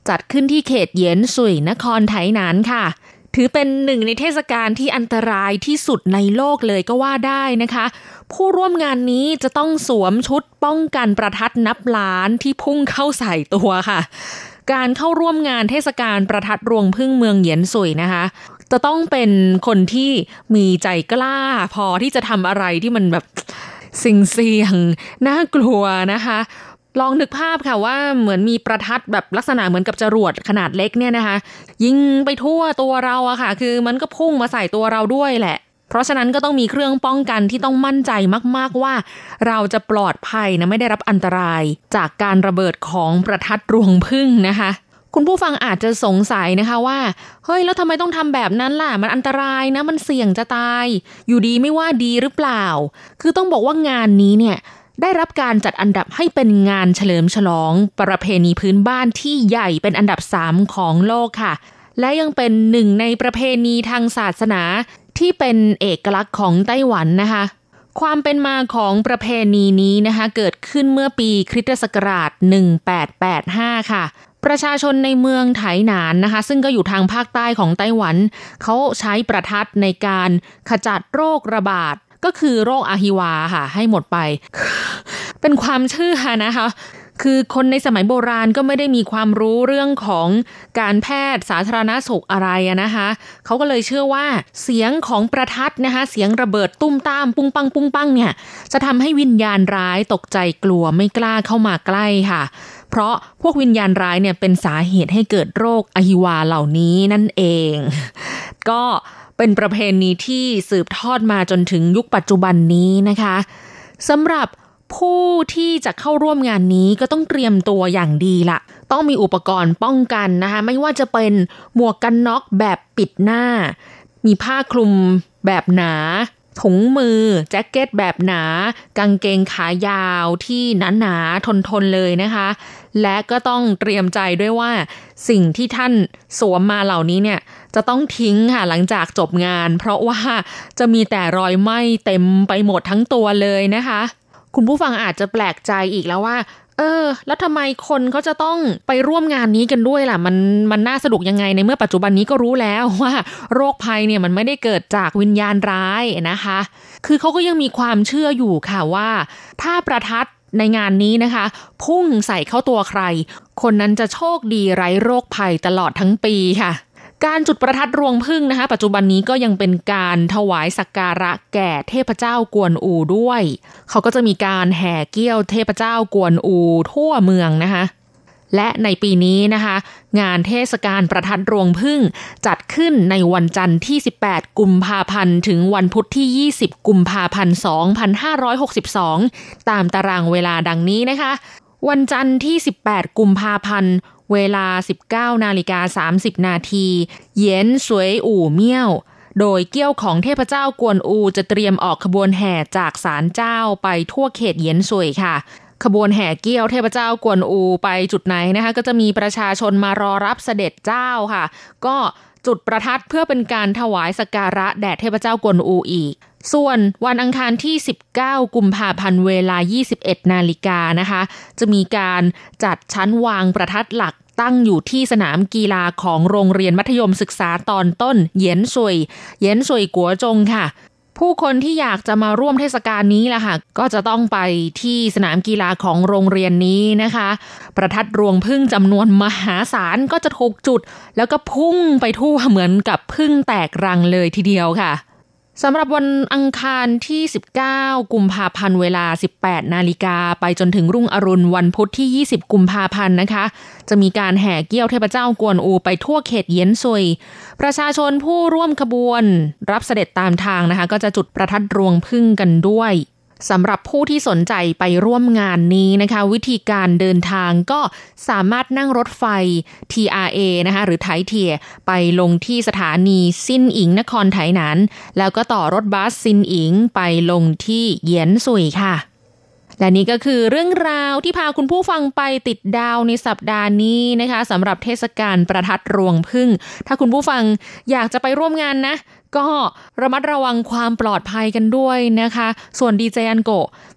จัดขึ้นที่เขตเหยียนสุยนครไถหนานค่ะ ถือเป็นหนึ่งในเทศกาลที่อันตรายที่สุดในโลกเลยก็ว่าได้นะคะ ผู้ร่วมงานนี้จะต้องสวมชุดป้องกันประทัดนับล้านที่พุ่งเข้าใส่ตัวค่ะ การเข้าร่วมงานเทศกาลประทัดรวงพึ่งเมืองเหยียนสุยนะคะ จะต้องเป็นคนที่มีใจกล้า พอที่จะทำอะไรที่มันแบบสิ่งเสี่ยงน่ากลัวนะคะ ลองนึกภาพค่ะว่าเหมือนมีประทัดแบบลักษณะเหมือนกับจรวดขนาดเล็กเนี่ยนะคะ ยิงไปทั่วตัวเราอะค่ะ คือมันก็พุ่งมาใส่ตัวเราด้วยแหละ เพราะฉะนั้นก็ต้องมีเครื่องป้องกันที่ต้องมั่นใจมาก ๆว่า เราจะปลอดภัยนะไม่ได้รับอันตราย จากการระเบิดของประทัดรวงพึ่งนะคะคุณผู้ฟังอาจจะสงสัยนะคะว่า เฮ้ย แล้วทำไมต้องทำแบบนั้นล่ะ มันอันตรายนะ มันเสี่ยงจะตาย อยู่ดีไม่ว่าดีหรือเปล่า คือต้องบอกว่างานนี้เนี่ย ได้รับการจัดอันดับให้เป็นงานเฉลิมฉลองประเพณีพื้นบ้านที่ใหญ่เป็นอันดับสามของโลกค่ะ และยังเป็นหนึ่งในประเพณีทางศาสนาที่เป็นเอกลักษณ์ของไต้หวันนะคะ ความเป็นมาของประเพณีนี้นะคะ เกิดขึ้นเมื่อปีคริสตศักราช 1885 ค่ะ ประชาชนในเมืองไถหนานนะคะ ซึ่งก็อยู่ทางภาคใต้ของไต้หวัน เขาใช้ประทัดในการขจัดโรคระบาด ก็คือโรคอาฮิวาค่ะ ให้หมดไป เป็นความเชื่อนะคะคือคนในสมัยโบราณก็ไม่ได้มีความรู้เรื่องของการแพทย์สาธารณสุขอะไรนะคะเขาก็เลยเชื่อว่าเสียงของประทัดนะคะ เสียงระเบิดตุ้มตามปุ้งปังปุ้งปังเนี่ย จะทำให้วิญญาณร้ายตกใจกลัวไม่กล้าเข้ามาใกล้ค่ะ เพราะพวกวิญญาณร้ายเนี่ยเป็นสาเหตุให้เกิดโรคอหิวาเหล่านี้นั่นเอง ก็ เป็นประเพณีที่สืบทอดมาจนถึงยุคปัจจุบันนี้นะคะสำหรับผู้ที่จะเข้าร่วมงานนี้ก็ต้องเตรียมตัวอย่างดีละต้องมีอุปกรณ์ป้องกันนะคะ ไม่ว่าจะเป็นหมวกกันน็อกแบบปิดหน้า มีผ้าคลุมแบบหนา ถุงมือ แจ็คเก็ตแบบหนา กางเกงขายาวที่หนาหนาทนทนเลยนะคะ และก็ต้องเตรียมใจด้วยว่า สิ่งที่ท่านสวมมาเหล่านี้เนี่ยจะต้องทิ้งค่ะหลังจากจบงาน เพราะว่าจะมีแต่รอยไหม้เต็มไปหมดทั้งตัวเลยนะคะ คุณผู้ฟังอาจจะแปลกใจอีกแล้วว่า เออ แล้วทำไมคนเขาจะต้องไปร่วมงานนี้กันด้วยล่ะ มันมันน่าสนุกยังไงในเมื่อปัจจุบันนี้ก็รู้แล้วว่าโรคภัยเนี่ยมันไม่ได้เกิดจากวิญญาณร้ายนะคะ คือเขาก็ยังมีความเชื่ออยู่ค่ะว่า ถ้าประทัดในงานนี้นะคะ พุ่งใส่เข้าตัวใคร คนนั้นจะโชคดีไร้โรคภัยตลอดทั้งปีค่ะ การจุดประทัดรวงพึ่งนะคะ ปัจจุบันนี้ก็ยังเป็นการถวายสักการะแก่เทพเจ้ากวนอูด้วย เขาก็จะมีการแห่เกี้ยวเทพเจ้ากวนอูทั่วเมืองนะคะ และในปีนี้นะคะ งานเทศกาลประทัดรวงพึ่งจัดขึ้นในวันจันทร์ที่ 18 กุมภาพันธ์ถึงวันพุธที่ 20 กุมภาพันธ์ 2562 ตามตารางเวลาดังนี้นะคะ วันจันทร์ที่ 18 กุมภาพันธ์ เวลา 19 นาฬิกา 30 นาทีเย็นสวยอู่เมี่ยว โดยเกี้ยวของเทพเจ้ากวนอูจะเตรียมออกขบวนแห่จากศาลเจ้าไปทั่วเขตเย็นสวยค่ะขบวนแห่เกี้ยวเทพเจ้ากวนอูไปจุดไหนนะคะ ก็จะมีประชาชนมารอรับเสด็จเจ้าค่ะ ก็จุดประทัดเพื่อเป็นการถวายสการะแด่เทพเจ้ากวนอูอีก ส่วนวันอังคารที่ 19 กุมภาพันธ์เวลา 21 นาฬิกานะคะ จะมีการจัดชั้นวางประทัดหลักตั้งอยู่ที่สนามกีฬาของโรงเรียนมัธยมศึกษาตอนต้น เย็นซุยเย็นซุยกัวจงค่ะ ผู้คนที่อยากจะมาร่วมเทศกาลนี้ล่ะค่ะ ก็จะต้องไปที่สนามกีฬาของโรงเรียนนี้นะคะ ประทัดรวงพึ่งจำนวนมหาศาลก็จะถูกจุด แล้วก็พุ่งไปทั่วเหมือนกับพึ่งแตกรังเลยทีเดียวค่ะ สำหรับวันอังคารที่ 19 กุมภาพันธ์เวลา 18 นาฬิกาไปจนถึงรุ่งอรุณวันพุธที่ 20 กุมภาพันธ์นะคะ จะมีการแห่เกี้ยวเทพเจ้ากวนอูไปทั่วเขตเย็นซุย ประชาชนผู้ร่วมขบวน รับเสด็จตามทางนะคะ ก็จะจุดประทัดรวงผึ้งกันด้วย สำหรับผู้ที่สนใจไปร่วมงานนี้นะคะ วิธีการเดินทางก็สามารถนั่งรถไฟ TRA นะคะหรือไทเทียไปลงที่สถานีซินอิงนครไถหนาน แล้วก็ต่อรถบัสซินอิงไปลงที่เยียนซุยค่ะและนี่ก็คือเรื่องราวที่พาคุณผู้ฟังไปติดดาวในสัปดาห์นี้นะคะสำหรับเทศกาลประทัดรวงผึ้ง ถ้าคุณผู้ฟังอยากจะไปร่วมงานนะ ก็ระมัดระวังความปลอดภัยกันด้วยนะคะ ส่วนดีเจอันโก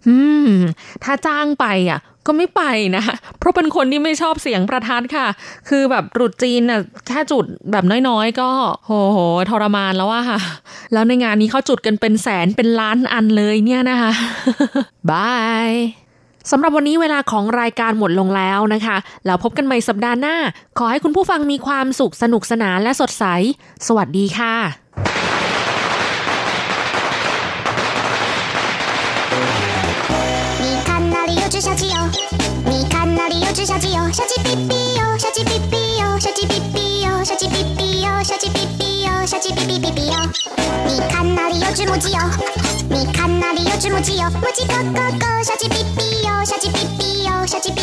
อืม ถ้าจ้างไปอะ ก็ไม่ไปนะ เพราะเป็นคนที่ไม่ชอบเสียงประทัดค่ะ คือแบบตรุดจีนน่ะแค่จุดแบบน้อยๆ ก็โหโหทรมานแล้วอะค่ะ แล้วในงานนี้เขาจุดกันเป็นแสนเป็นล้านอันเลยเนี่ยนะคะบายสำหรับวันนี้เวลาของรายการหมดลงแล้วนะคะ แล้วพบกันใหม่สัปดาห์หน้า ขอให้คุณผู้ฟังมีความสุขสนุกสนานและสดใส สวัสดีค่ะ 哟，小鸡哔哔哟，小鸡哔哔哟，小鸡哔哔哟，小鸡哔哔哟，小鸡哔哔哟，小鸡哔哔哔哔哟。 みかんなりよちもちよみかんなりよちもちよもちこここシャチピッピよシャチピッピよシャチピ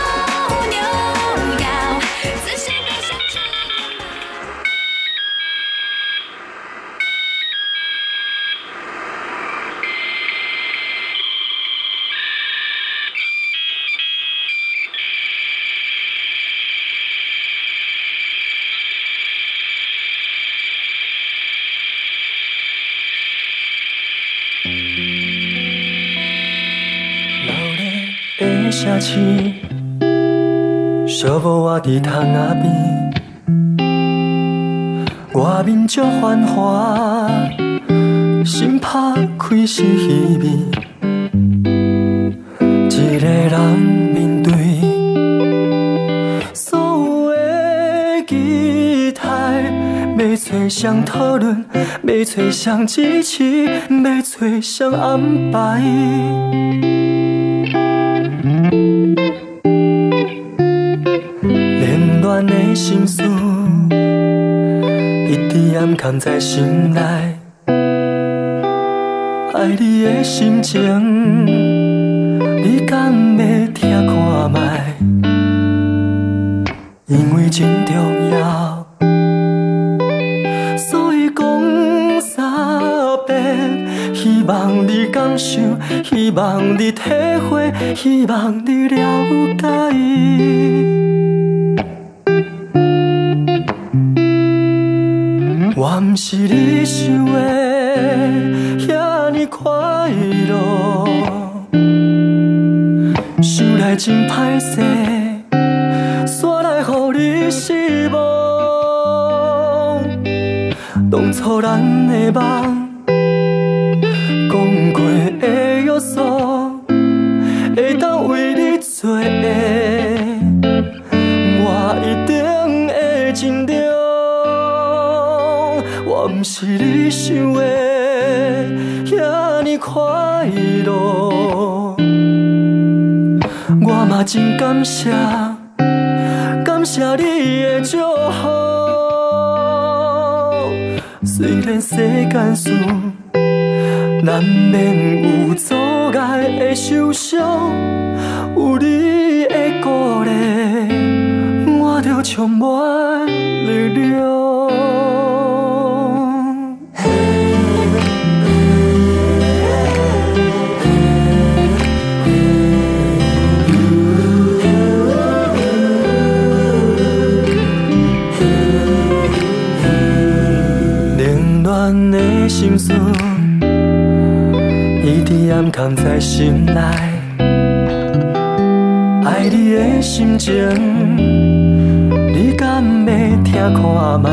日的城市，小无我伫窗仔边，外面足繁华，心拍开是稀微。一个人面对所有的期待，要找谁讨论，要找谁支持，要找谁安排。心事，一直暗藏在心内。爱你的心情，你敢要听看卖？因为真重要，所以讲三遍。希望你感受，希望你体会，希望你了解。我毋是你想的遐尼快乐，想来真歹势，煞来乎你失望。当初咱的梦，是你想的遐尼快乐，我嘛真感谢，感谢你的祝福。虽然世间事难免有阻碍会受伤，有你的鼓励，我就充满力量。一直暗藏在心内。爱你的心情，你敢要听看卖？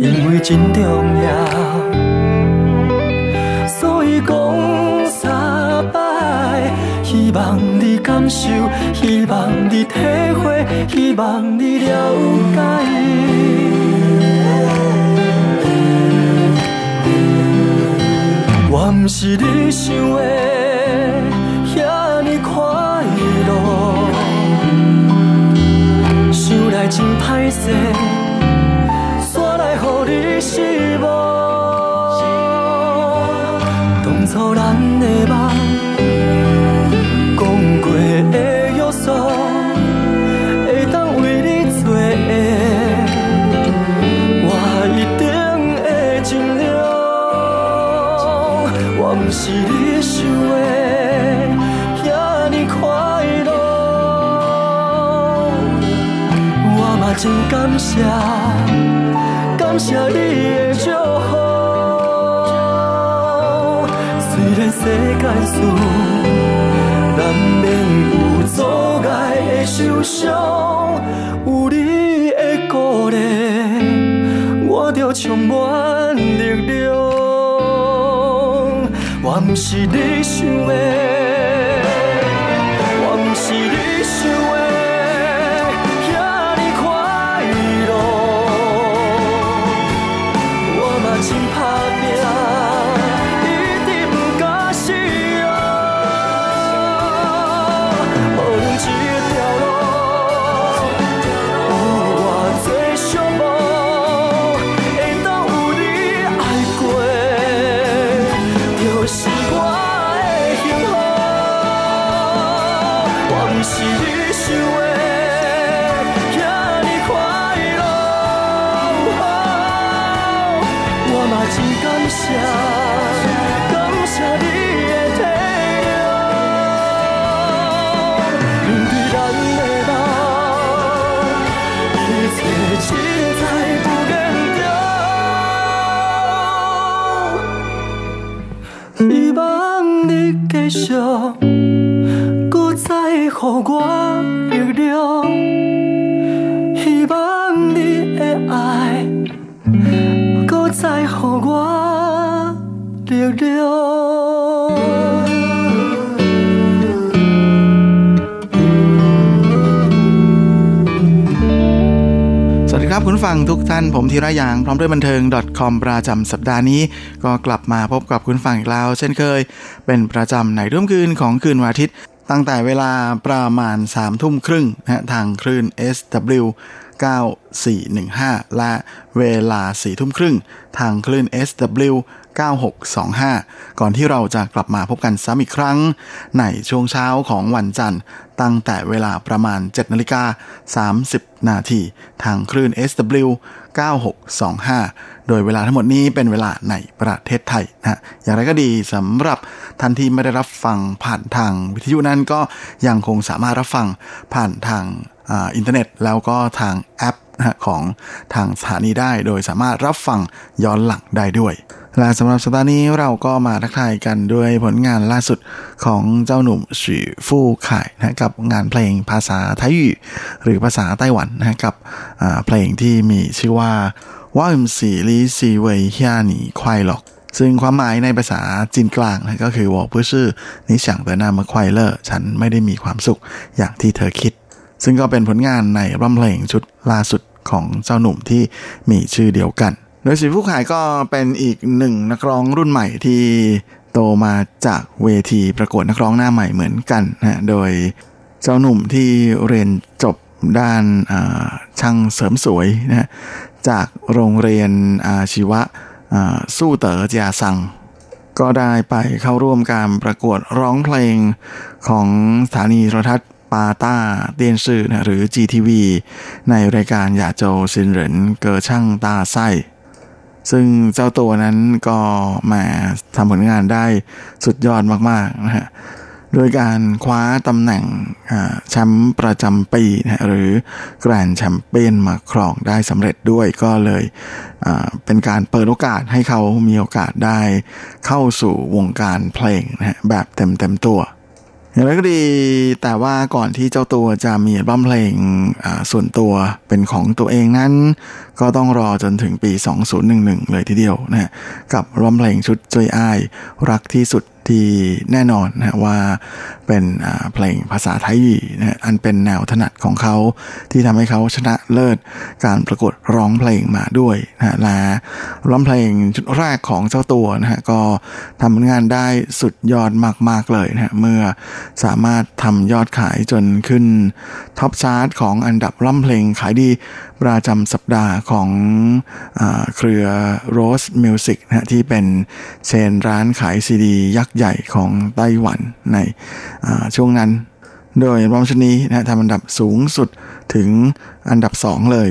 因为真重要，所以讲三摆。希望你感受，希望你体会，希望你了解。毋是你想的遐尼快乐，想来真歹势，煞来予你失望。当初咱真感谢，感谢你的祝福。虽然世间事难免有阻碍会受伤，有你的鼓励，我就充满力量。我毋是你想的，再予我力量。希望你的爱。搁再予我力量。สวัสดีครับคุณผู้ฟังทุกท่านผมธีระยางพร้อมด้วยบันเทิง .com ประจำสัปดาห์นี้ ก็กลับมาพบกับคุณผู้ฟังอีกแล้ว เช่นเคย เป็นประจำในร่วมคืนของคืนวันอาทิตย์ ตั้งแต่เวลาประมาณ3ามทุ่มครึ่งนะฮะทางคลื่น SW 9415 และเวลา4ทุ่มครึ่ง ทางคลื่น SW 9625 ก่อนที่เราจะกลับมาพบกันซ้ำอีกครั้ง ในช่วงเช้าของวันจันทร์ ตั้งแต่เวลาประมาณ7นาฬิกา30 นาที ทางคลื่น SW 9625 โดยเวลาทั้งหมดนี้เป็นเวลาในประเทศไทยนะอย่างไรก็ดีสำหรับท่านที่ไม่ได้รับฟังผ่านทางวิทยุนั้นก็ยังคงสามารถรับฟังผ่านทางอ,อินเทอร์เน็ตแล้วก็ทางแอปนะของทางสถานีได้ โดยสามารถรับฟังย้อนหลังได้ด้วย และสำหรับสัปดาห์นี้เราก็มาทักทายกันด้วยผลงานล่าสุดของเจ้าหนุ่มฉีฟู่ไข่นะกับงานเพลงภาษาไทยหรือภาษาไต้หวันนะกับเพลงที่มีชื่อว่าว่าอึมสีลีซีเวยเฮียหนีควายหลอกซึ่งความหมายในภาษาจีนกลางนะก็คือวอผู้ชื่อนิฉังเตอหน้ามาควายเลอร์ฉันไม่ได้มีความสุขอย่างที่เธอคิด ซึ่งก็เป็นผลงานในร่ำเพลงชุดล่าสุดของเจ้าหนุ่มที่มีชื่อเดียวกัน โดยสีผู้ขายก็เป็นอีกหนึ่งนักร้องรุ่นใหม่ที่โตมาจากเวทีประกวดนักร้องหน้าใหม่เหมือนกันนะโดยเจ้าหนุ่มที่เรียนจบด้านาช่างเสริมสวยนะจากโรงเรียนอาชีวะสู้เต๋อเจียซัง ก็ได้ไปเข้าร่วมการประกวดร้องเพลงของสถานีโทรทัศน์ปาต้าเตียนซื่อนะหรือ GTV ในรายการหยาโจซินเหรินเกอช่างตาไส้ ซึ่งเจ้าตัวนั้นก็มาทำผลงานได้สุดยอดมากๆนะฮะโดยการคว้าตำแหน่งแชมป์ประจำปีนะหรือแกรนด์แชมเปี้ยนมาครองได้สำเร็จด้วยก็เลยเป็นการเปิดโอกาสให้เขามีโอกาสได้เข้าสู่วงการเพลงนะแบบเต็มเต็มๆตัว อย่างไรก็ดี แต่ว่าก่อนที่เจ้าตัวจะมีอัลบั้มเพลงส่วนตัวเป็นของตัวเองนั้น ก็ต้องรอจนถึงปี 2011 เลยทีเดียวนะฮะกับอัลบั้มเพลงชุด最爱รักที่สุด ที่แน่นอนนะว่าเป็นเพลงภาษาไทยนะฮะอันเป็นแนวถนัดของเขาที่ทำให้เขาชนะเลิศการประกวดร้องเพลงมาด้วยนะและอัลบั้มเพลงชุดแรกของเจ้าตัวนะฮะก็ทำงานได้สุดยอดมากๆเลยนะเมื่อสามารถทำยอดขายจนขึ้น top chart ของอันดับร่ำเพลงขายดีประจำสัปดาห์ของอเครือ Rose Music นะฮะที่เป็นเชนร้านขายซีดี ยักษ์ใหญ่ของไต้หวันในช่วงนั้น โดยอัลบั้มชนีนะทำอันดับสูงสุดถึงอันดับ 2 เลย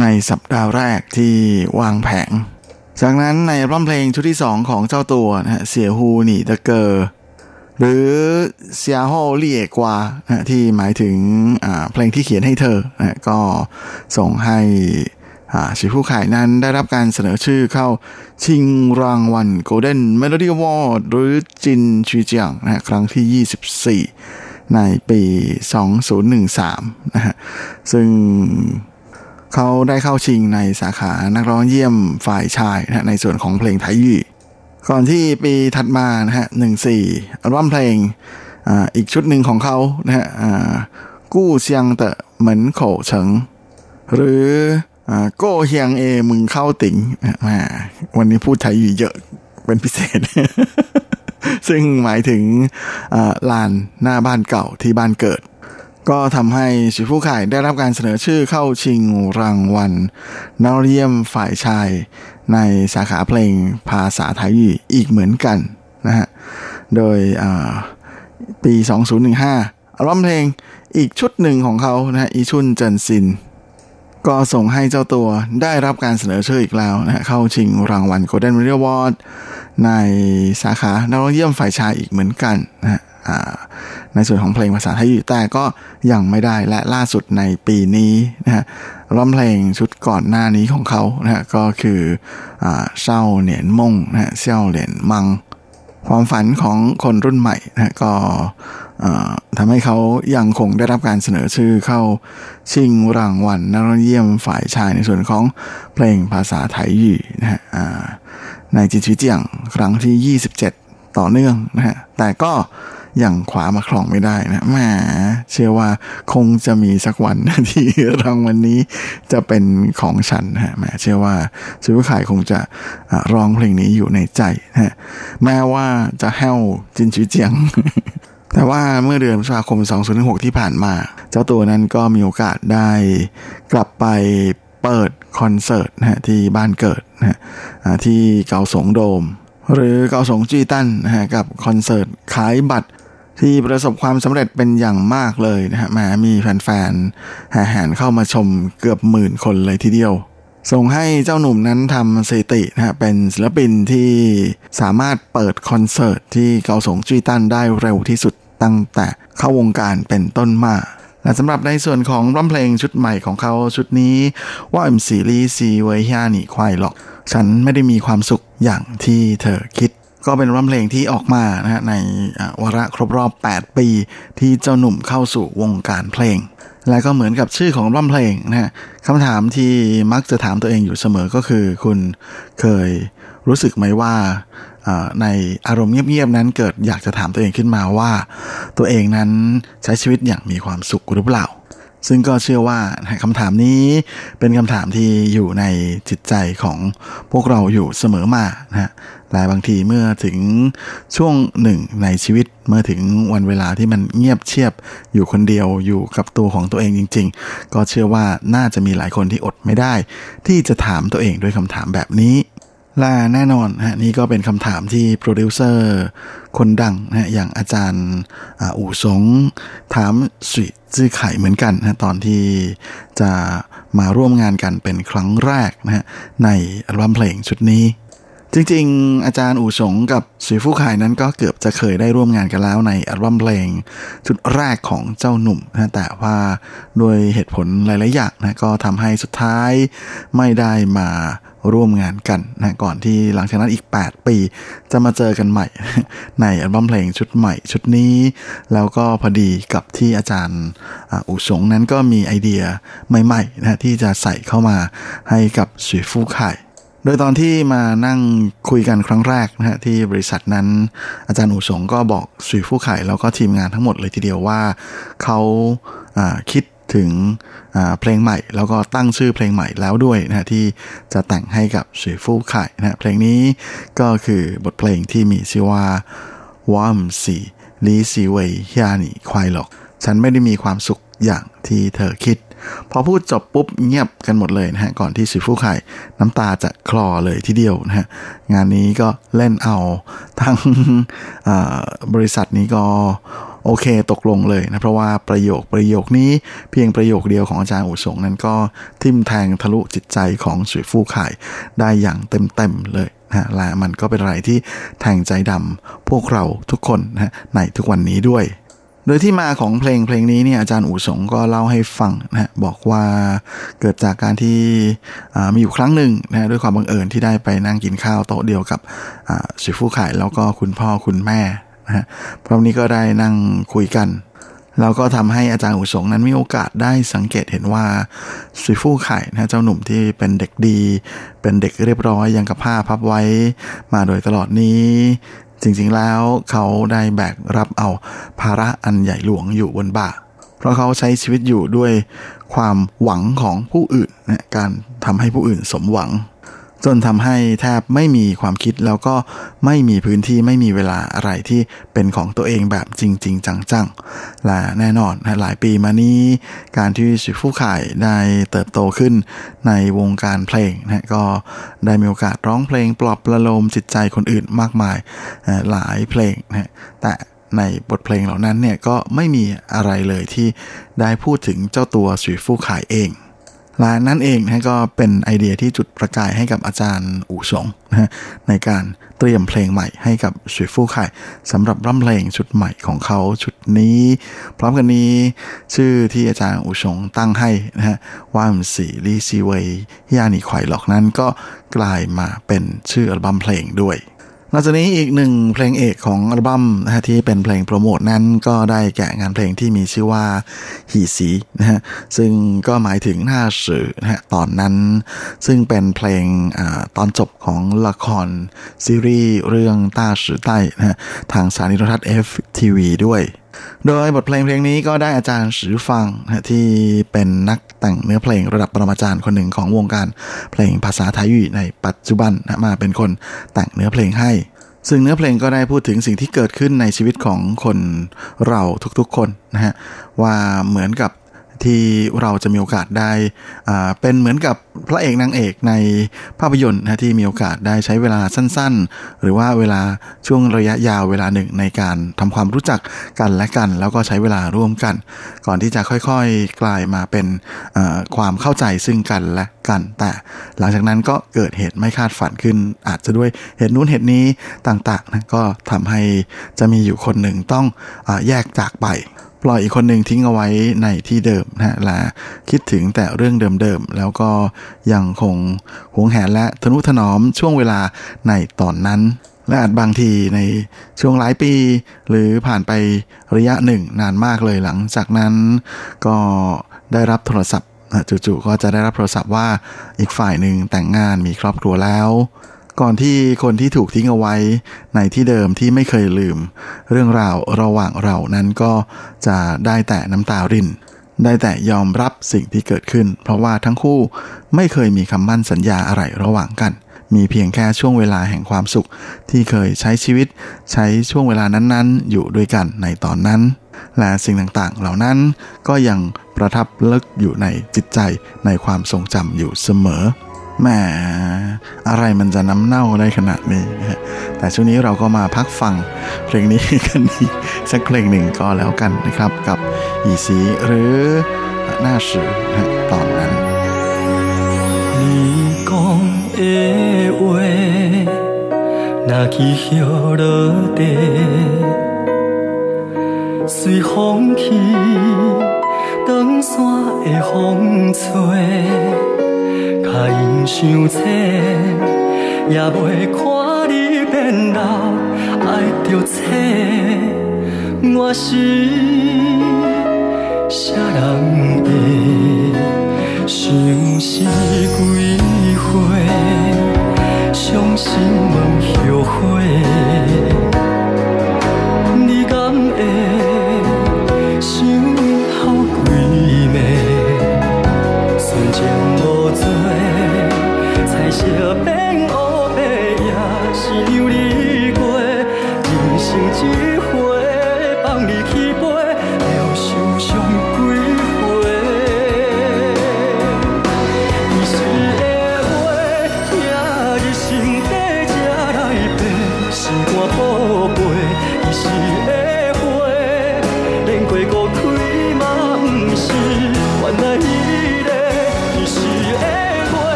ในสัปดาห์แรกที่วางแผง จากนั้นในอัลบั้มเพลงชุดที่ 2 ของเจ้าตัวนะฮะเสียฮูหนีตะเกอหรือเซียโฮเลียกวาที่หมายถึงเพลงที่เขียนให้เธอนะก็ส่งให้ ชิผู้ขายนั้นได้รับการเสนอชื่อเข้าชิงรางวัล Golden Melody Award หรือจินชีเจียงนะครั้งที่ 24 ในปี 2013 นะฮะ ซึ่งเขาได้เข้าชิงในสาขานักร้องเยี่ยมฝ่ายชายนะในส่วนของเพลงไทยยี่ก่อนที่ปีถัดมานะฮะหนึ่งสี่อัลบั้มเพลงออีกชุดหนึ่งของเขานะฮะกู้เซียงเตะเหมือนโขเฉิง หรือ โก้เฮียงเอมึงเข้าติ่งวันนี้พูดไทยอยู่เยอะเป็นพิเศษ ซึ่งหมายถึงลานหน้าบ้านเก่าที่บ้านเกิด ก็ทำให้ชิฟูไข่ได้รับการเสนอชื่อเข้าชิงรางวัลนักเรียมฝ่ายชาย ในสาขาเพลงภาษาไทยอีกเหมือนกันนะฮะ โดยอ่าปี 2015อัลบั้มเพลงอีกชุดหนึ่งของเขานะฮะอีชุนเจินซิน ก็ส่งให้เจ้าตัวได้รับการเสนอชื่ออีกแล้วนะเข้าชิงรางวัล Golden Radio Award ในสาขานักร้องเยี่ยมฝ่ายชายอีกเหมือนกันนะในส่วนของเพลงภาษาไทยแต่ก็ยังไม่ได้และล่าสุดในปีนี้นะฮะอัลบั้มเพลงชุดก่อนหน้านี้ของเขานะฮะก็คืออเศร้าเหนียนมงนะฮะเซี่ยวเหรียญมัง ความฝันของคนรุ่นใหม่นะก็ ทำให้เขายังคงได้รับการเสนอชื่อเข้าชิงรางวัลนักร้องเยี่ยมฝ่ายชายในส่วนของเพลงภาษาไทยยี่นะฮะอ่าในจิตวิเจียงครั้งที่ 27 ต่อเนื่องนะฮะแต่ก็ยังขวามาครองไม่ได้นะแหมเชื่อว่าคงจะมีสักวันที่รางวัลนนี้จะเป็นของฉันนะฮะแหมเชื่อว่าชิวขายคงจะร้องเพลงนี้อยู่ในใจนะฮะแม้ว่าจะแห้วจินชีเจียง แต่ว่าเมื่อเดือนพฤษภาคม 2006 ที่ผ่านมา เจ้าตัวนั้นก็มีโอกาสได้กลับไปเปิดคอนเสิร์ตนะฮะที่บ้านเกิดนะฮะที่เกาสงโดม หรือเกาสงจีตันนะฮะกับคอนเสิร์ตขายบัตรที่ประสบความสำเร็จเป็นอย่างมากเลยนะฮะแมามีแฟนๆแห่แหนเข้ามาชมเกือบหมื่นคนเลยทีเดียว ส่งให้เจ้าหนุ่มนั้นทำสถิตินะฮะเป็นศิลปินที่สามารถเปิดคอนเสิร์ตที่เกาสงจุยตันได้เร็วที่สุดตั้งแต่เข้าวงการเป็นต้นมาและสำหรับในส่วนของร้องเพลงชุดใหม่ของเขาชุดนี้ว่าอิมซีรีซีเวยฮานี่ควายหรอก ฉันไม่ได้มีความสุขอย่างที่เธอคิด ก็เป็นร้องเพลงที่ออกมานะฮะในวาระครบรอบ 8 ปี ที่เจ้าหนุ่มเข้าสู่วงการเพลง และก็เหมือนกับชื่อของร้องเพลงนะฮะคำถามที่มักจะถามตัวเองอยู่เสมอก็คือ คุณเคยรู้สึกไหมว่าในอารมณ์เงียบๆนั้นเกิดอยากจะถามตัวเองขึ้นมาว่า ตัวเองนั้นใช้ชีวิตอย่างมีความสุขหรือเปล่า ซึ่งก็เชื่อว่าคำถามนี้เป็นคำถามที่อยู่ในจิตใจของพวกเราอยู่เสมอมานะฮะและบางทีเมื่อถึงช่วงหนึ่งในชีวิตเมื่อถึงวันเวลาที่มันเงียบเชียบอยู่คนเดียวอยู่กับตัวของตัวเองจริง ๆ ก็เชื่อว่าน่าจะมีหลายคนที่อดไม่ได้ ที่จะถามตัวเองด้วยคำถามแบบนี้ ละแน่นอนฮะนี่ก็เป็นคำถามที่โปรดิวเซอร์คนดังนะฮะอย่างอาจารย์อาอู่สงถามสุยจื้อไข่เหมือนกันนะตอนที่จะมาร่วมงานกันเป็นครั้งแรกนะฮะในอัลบั้มเพลงชุดนี้ จริงๆ อาจารย์อู่สงกับสุยฟู่ไข่นั้นก็เกือบจะเคยได้ร่วมงานกันแล้วในอัลบั้มเพลง ชุดแรกของเจ้าหนุ่มนะแต่ว่าด้วยเหตุผลหลายๆอย่างนะก็ทำให้สุดท้ายไม่ได้มาร่วมงานกันนะก่อนที่หลังจากนั้นอีก 8 ปี จะมาเจอกันใหม่ ในอัลบั้มเพลงชุดใหม่ชุดนี้ แล้วก็พอดีกับที่อาจารย์อ่าอู่สงนั้นก็มีไอเดียใหม่ๆนะที่จะใส่เข้ามาให้กับสุยฟู่ไข่ ดยตอนที่มานั่งคุยกันครั้งแรกนะฮะที่บริษัทนั้น อาจารย์อู่สงก็บอกสุยฟู่ไข่แล้วก็ทีมงานทั้งหมดเลยทีเดียวว่าเขาคิดถึงเพลงใหม่ แล้วก็ตั้งชื่อเพลงใหม่แล้วด้วยนะฮะที่จะแต่งให้กับสุยฟู่ไข่นะเพลงนี้ก็คือบทเพลงที่มีชื่อว่าวอมสีลีซีเวยฮยานี่ควายหรอกฉันไม่ได้มีความสุขอย่างที่เธอคิด พอพูดจบปุ๊บเงียบกันหมดเลยนะฮะก่อนที่สุฟูไข่น้ำตาจะคลอเลยทีเดียวนะฮะงานนี้ก็เล่นเอาทั้งบริษัทนี้ก็โอเคตกลงเลยนะเพราะว่าประโยคประโยคนี้เพียงประโยคเดียวของอาจารย์อุสงนั้นก็ทิ่มแทงทะลุจิตใจของสุยฟู่ไข่ได้อย่างเต็มๆเลยนะและมันก็เป็นอะไรที่แทงใจดำพวกเราทุกคนนะในทุกวันนี้ด้วย โดยที่มาของเพลงเพลงนี้เนี่ยอาจารย์อู่สงก็เล่าให้ฟังนะบอกว่าเกิดจากการที่มีอยู่ครั้งหนึ่งนะด้วยความบังเอิญที่ได้ไปนั่งกินข้าวโต๊ะเดียวกับอ่าชิฟูไข่แล้วก็คุณพ่อคุณแม่นะพร้อมนี้ก็ได้นั่งคุยกันแล้วก็ทำให้อาจารย์อุสงนั้นมีโอกาสได้สังเกตเห็นว่าสุยฟู่ไข่นะเจ้าหนุ่มที่เป็นเด็กดี เป็นเด็กเรียบร้อยยังกับผ้าพับไว้ มาโดยตลอดนี้ จริงๆแล้วเขาได้แบกรับเอาภาระอันใหญ่หลวงอยู่บนบ่า เพราะเขาใช้ชีวิตอยู่ด้วยความหวังของผู้อื่นนะการทำให้ผู้อื่นสมหวัง จนทำให้แทบไม่มีความคิดแล้วก็ไม่มีพื้นที่ไม่มีเวลาอะไรที่เป็นของตัวเองแบบจริงๆจังๆ และแน่นอนนะหลายปีมานี้ การที่ชิฟูข่ายได้เติบโตขึ้นในวงการเพลงนะก็ได้มีโอกาสร้องเพลงปลอบประโลมจิตใจคนอื่นมากมายหลายเพลงนะแต่ในบทเพลงเหล่านั้นเนี่ยก็ไม่มีอะไรเลยที่ได้พูดถึงเจ้าตัวสุยฟู่ขายเอง และนั่นเองนะก็เป็นไอเดียที่จุดประกายให้กับอาจารย์อู่สงนะในการเตรียมเพลงใหม่ให้กับสุยฟู่ไข่สำหรับร่ำเพลงชุดใหม่ของเขาชุดนี้ พร้อมกันนี้ชื่อที่อาจารย์อู่สงตั้งให้นะฮะว่ามสีลีซีเวยยานิควายหลอกนั้นก็กลายมาเป็นชื่ออัลบั้มเพลงด้วย นอกจากนี้อีกหนึ่งเพลงเอกของอัลบั้มนะฮะที่เป็นเพลงโปรโมทนั้นก็ได้แก่งานเพลงที่มีชื่อว่าหีสีนะฮะซึ่งก็หมายถึงหน้าสื่อนะฮะตอนนั้น ซึ่งเป็นเพลงอาตอนจบของละครซีรีส์เรื่องต้าสือใต้นะฮะทางสถานีโทรทัศน์ FTV ด้วย โดยบทเพลงเพลงนี้ก็ได้อาจารย์สือฟังที่เป็นนักแต่งเนื้อเพลงระดับปรมาจารย์คนหนึ่งของวงการเพลงภาษาไทยอยู่ในปัจจุบันมาเป็นคนแต่งเนื้อเพลงให้ ซึ่งเนื้อเพลงก็ได้พูดถึงสิ่งที่เกิดขึ้นในชีวิตของคนเราทุกๆคนนะฮะว่าเหมือนกับ ที่เราจะมีโอกาสได้เป็นเหมือนกับพระเอกนางเอกในภาพยนตร์นะที่มีโอกาสได้ใช้เวลาสั้นๆ หรือว่าเวลาช่วงระยะยาวเวลาหนึ่งในการทำความรู้จักกันและกัน แล้วก็ใช้เวลาร่วมกัน ก่อนที่จะค่อยๆกลายมาเป็นความเข้าใจซึ่งกันและกัน แต่หลังจากนั้นก็เกิดเหตุไม่คาดฝันขึ้น อาจจะด้วยเหตุนู้นเหตุนี้ต่างๆนะก็ทำให้จะมีอยู่คนหนึ่งต้องอแยกจากไป ปล่อยอีกคนหนึ่งทิ้งเอาไว้ในที่เดิมนะฮะและคิดถึงแต่เรื่องเดิมๆ แล้วก็ยังคงหวงแหนและทนุถนอมช่วงเวลาในตอนนั้น และอาจบางทีในช่วงหลายปี หรือผ่านไประยะหนึ่งนานมากเลยหลังจากนั้น ก็ได้รับโทรศัพท์จู่ๆก็จะได้รับโทรศัพท์ว่าอีกฝ่ายหนึ่งแต่งงานมีครอบครัวแล้ว ก่อนที่คนที่ถูกทิ้งเอาไว้ในที่เดิมที่ไม่เคยลืม เรื่องราวระหว่างเรานั้นก็จะได้แต่น้ำตาริน ได้แต่ยอมรับสิ่งที่เกิดขึ้น เพราะว่าทั้งคู่ไม่เคยมีคำมั่นสัญญาอะไรระหว่างกัน มีเพียงแค่ช่วงเวลาแห่งความสุข ที่เคยใช้ชีวิต ใช้ช่วงเวลานั้นๆ อยู่ด้วยกันในตอนนั้น และสิ่งต่างๆ เหล่านั้นก็ยังประทับลึกอยู่ในจิตใจในความทรงจำอยู่เสมอ แหมอะไรมันจะน้ำเน่าได้ขนาดนี้นะฮะแต่ช่วงนี้เราก็มาพักฟังเพลงนี้กันอีกสักเพลงหนึ่งก็แล้วกันนะครับ กับอีสีหรือหน้าสือนะฮะตอนนั้น 你讲的话，若去飘落地，随风去，长山的风吹， 脚印伤浅，也袂看你变老，爱着切，我是啥人的？相思几回，伤心无后悔。你敢会想好几暝？纯情无罪，彩色变乌白，也是有你过。人生一回，放你去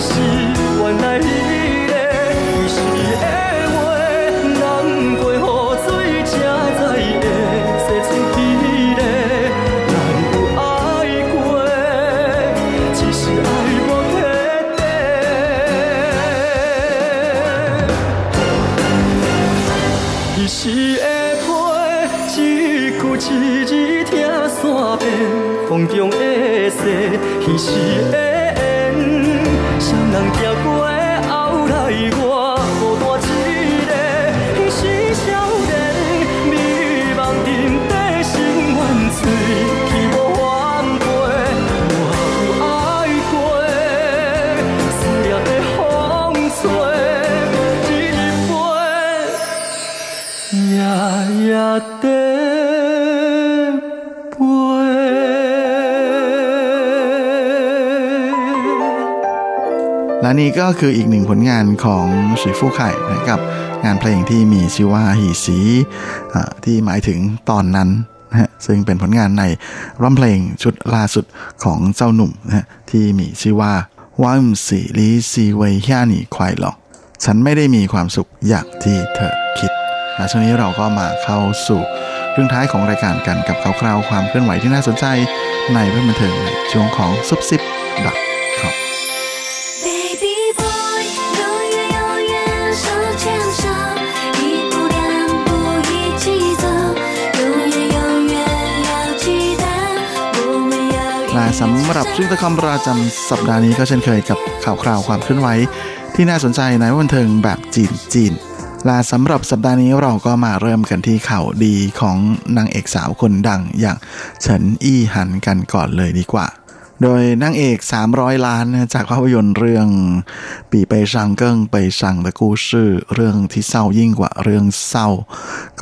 是 นี่ก็คืออีกหนึ่งผลงานของสีฟู่ไข่นะครับงานเพลงที่มีชื่อว่าหีสีอ่าที่หมายถึงตอนนั้นนะฮะซึ่งเป็นผลงานในร้องเพลงชุดล่าสุดของเจ้าหนุ่มนะฮะที่มีชื่อว่าว่ามสีลีซีเวยฮานีควายหลอกฉันไม่ได้มีความสุขอย่างที่เธอคิดและช่วงนี้เราก็มาเข้าสู่เรื่องท้ายของรายการกันกับข่าวคราวความเคลื่อนไหวที่น่าสนใจในเรื่องบันเทิงในช่วงของซุปซิป สำหรับช่วงตะคำประจำสัปดาห์นี้ก็เช่นเคยกับข่าวคราวความเคลื่อนไหวที่น่าสนใจในวันเทิงแบบจีนจีนและสำหรับสัปดาห์นี้เราก็มาเริ่มกันที่ข่าวดีของนางเอกสาวคนดังอย่างเฉินอี้หันกันก่อนเลยดีกว่า โดยนางเอก 300 ล้านจากภาพยนตร์เรื่องปีไปชังเกิ้งไปชังตะกูชื่อเรื่องที่เศร้ายิ่งกว่าเรื่องเศร้า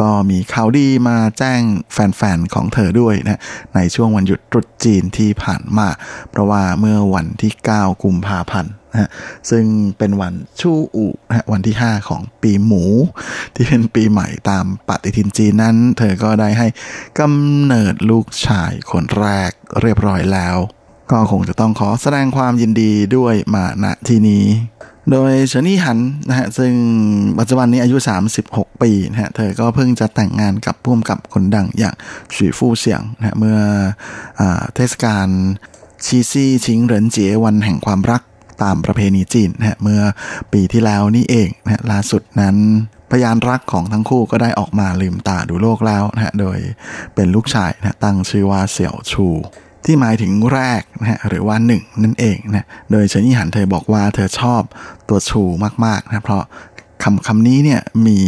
ก็มีข่าวดีมาแจ้งแฟนๆ ของเธอด้วยนะในช่วงวันหยุดตรุษจีนที่ผ่านมา เพราะว่าเมื่อวันที่ 9 กุมภาพันธ์นะซึ่งเป็นวันชู่อู่นะวันที่ 5 ของปีหมู ที่เป็นปีใหม่ตามปฏิทินจีนนั้น เธอก็ได้ให้กำเนิดลูกชายคนแรกเรียบร้อยแล้ว ก็คงจะต้องขอแสดงความยินดีด้วยมาณที่นี้ โดยเฉินนี่หันนะฮะซึ่งปัจจุบันนี้อายุ 36 ปีนะฮะเธอก็เพิ่งจะแต่งงานกับผู้กำกับคนดังอย่างฉีฟู่เสียงนะฮะเมื่ออเทศกาลชีซี่ชิงเหรินเจียวันแห่งความรักตามประเพณีจีนนะฮะเมื่อปีที่แล้วนี่เองนะฮะล่าสุดนั้นพยานรักของทั้งคู่ก็ได้ออกมาลืมตาดูโลกแล้วนะฮะโดยเป็นลูกชายนะฮะตั้งชื่อว่าเสี่ยวชู ที่หมายถึงแรกนะฮะหรือว่าหนึ่งนั่นเองนะโดยเฉินยี่หันเธอบอกว่าเธอชอบตัวชูมากๆนะเพราะคำคำนี้เนี่ยมี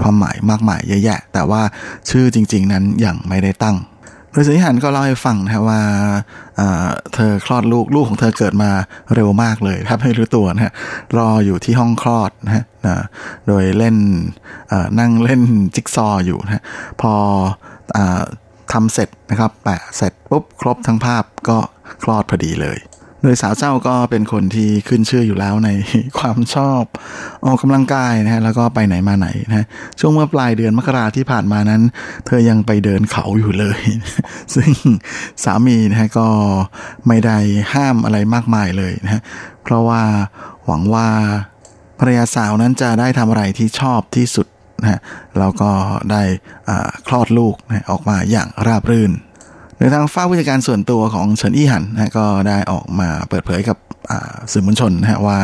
ความหมายมากมายเยอะแยะ แต่ว่าชื่อจริง ๆ นั้นยังไม่ได้ตั้งโดยเฉินยี่หันก็เล่าให้ฟังนะว่าเธอคลอดลูกลูกของเธอเกิดมาเร็วมากเลยแทบไม่รู้ตัวนะฮะรออยู่ที่ห้องคลอดนะฮะโดยเล่นนั่งเล่นจิ๊กซออยู่นะพอ ทำเสร็จนะครับ แปะเสร็จปุ๊บครบทั้งภาพก็คลอดพอดีเลยโดยสาวเจ้าก็เป็นคนที่ขึ้นชื่ออยู่แล้วในความชอบออกกำลังกายนะฮะแล้วก็ไปไหนมาไหนนะช่วงเมื่อปลายเดือนมกราที่ผ่านมานั้น เธอยังไปเดินเขาอยู่เลย ซึ่งสามีนะฮะก็ไม่ได้ห้ามอะไรมากมายเลยนะฮะเพราะว่าหวังว่าภรรยาสาวนั้นจะได้ทำอะไรที่ชอบที่สุด นะฮะแล้วก็ได้คลอดลูกนะออกมาอย่างราบรื่นโดยทางฝ้าผู้จัดการส่วนตัวของเฉินอี้หันนะก็ได้ออกมาเปิดเผยกับสื่อมวลชนนะว่า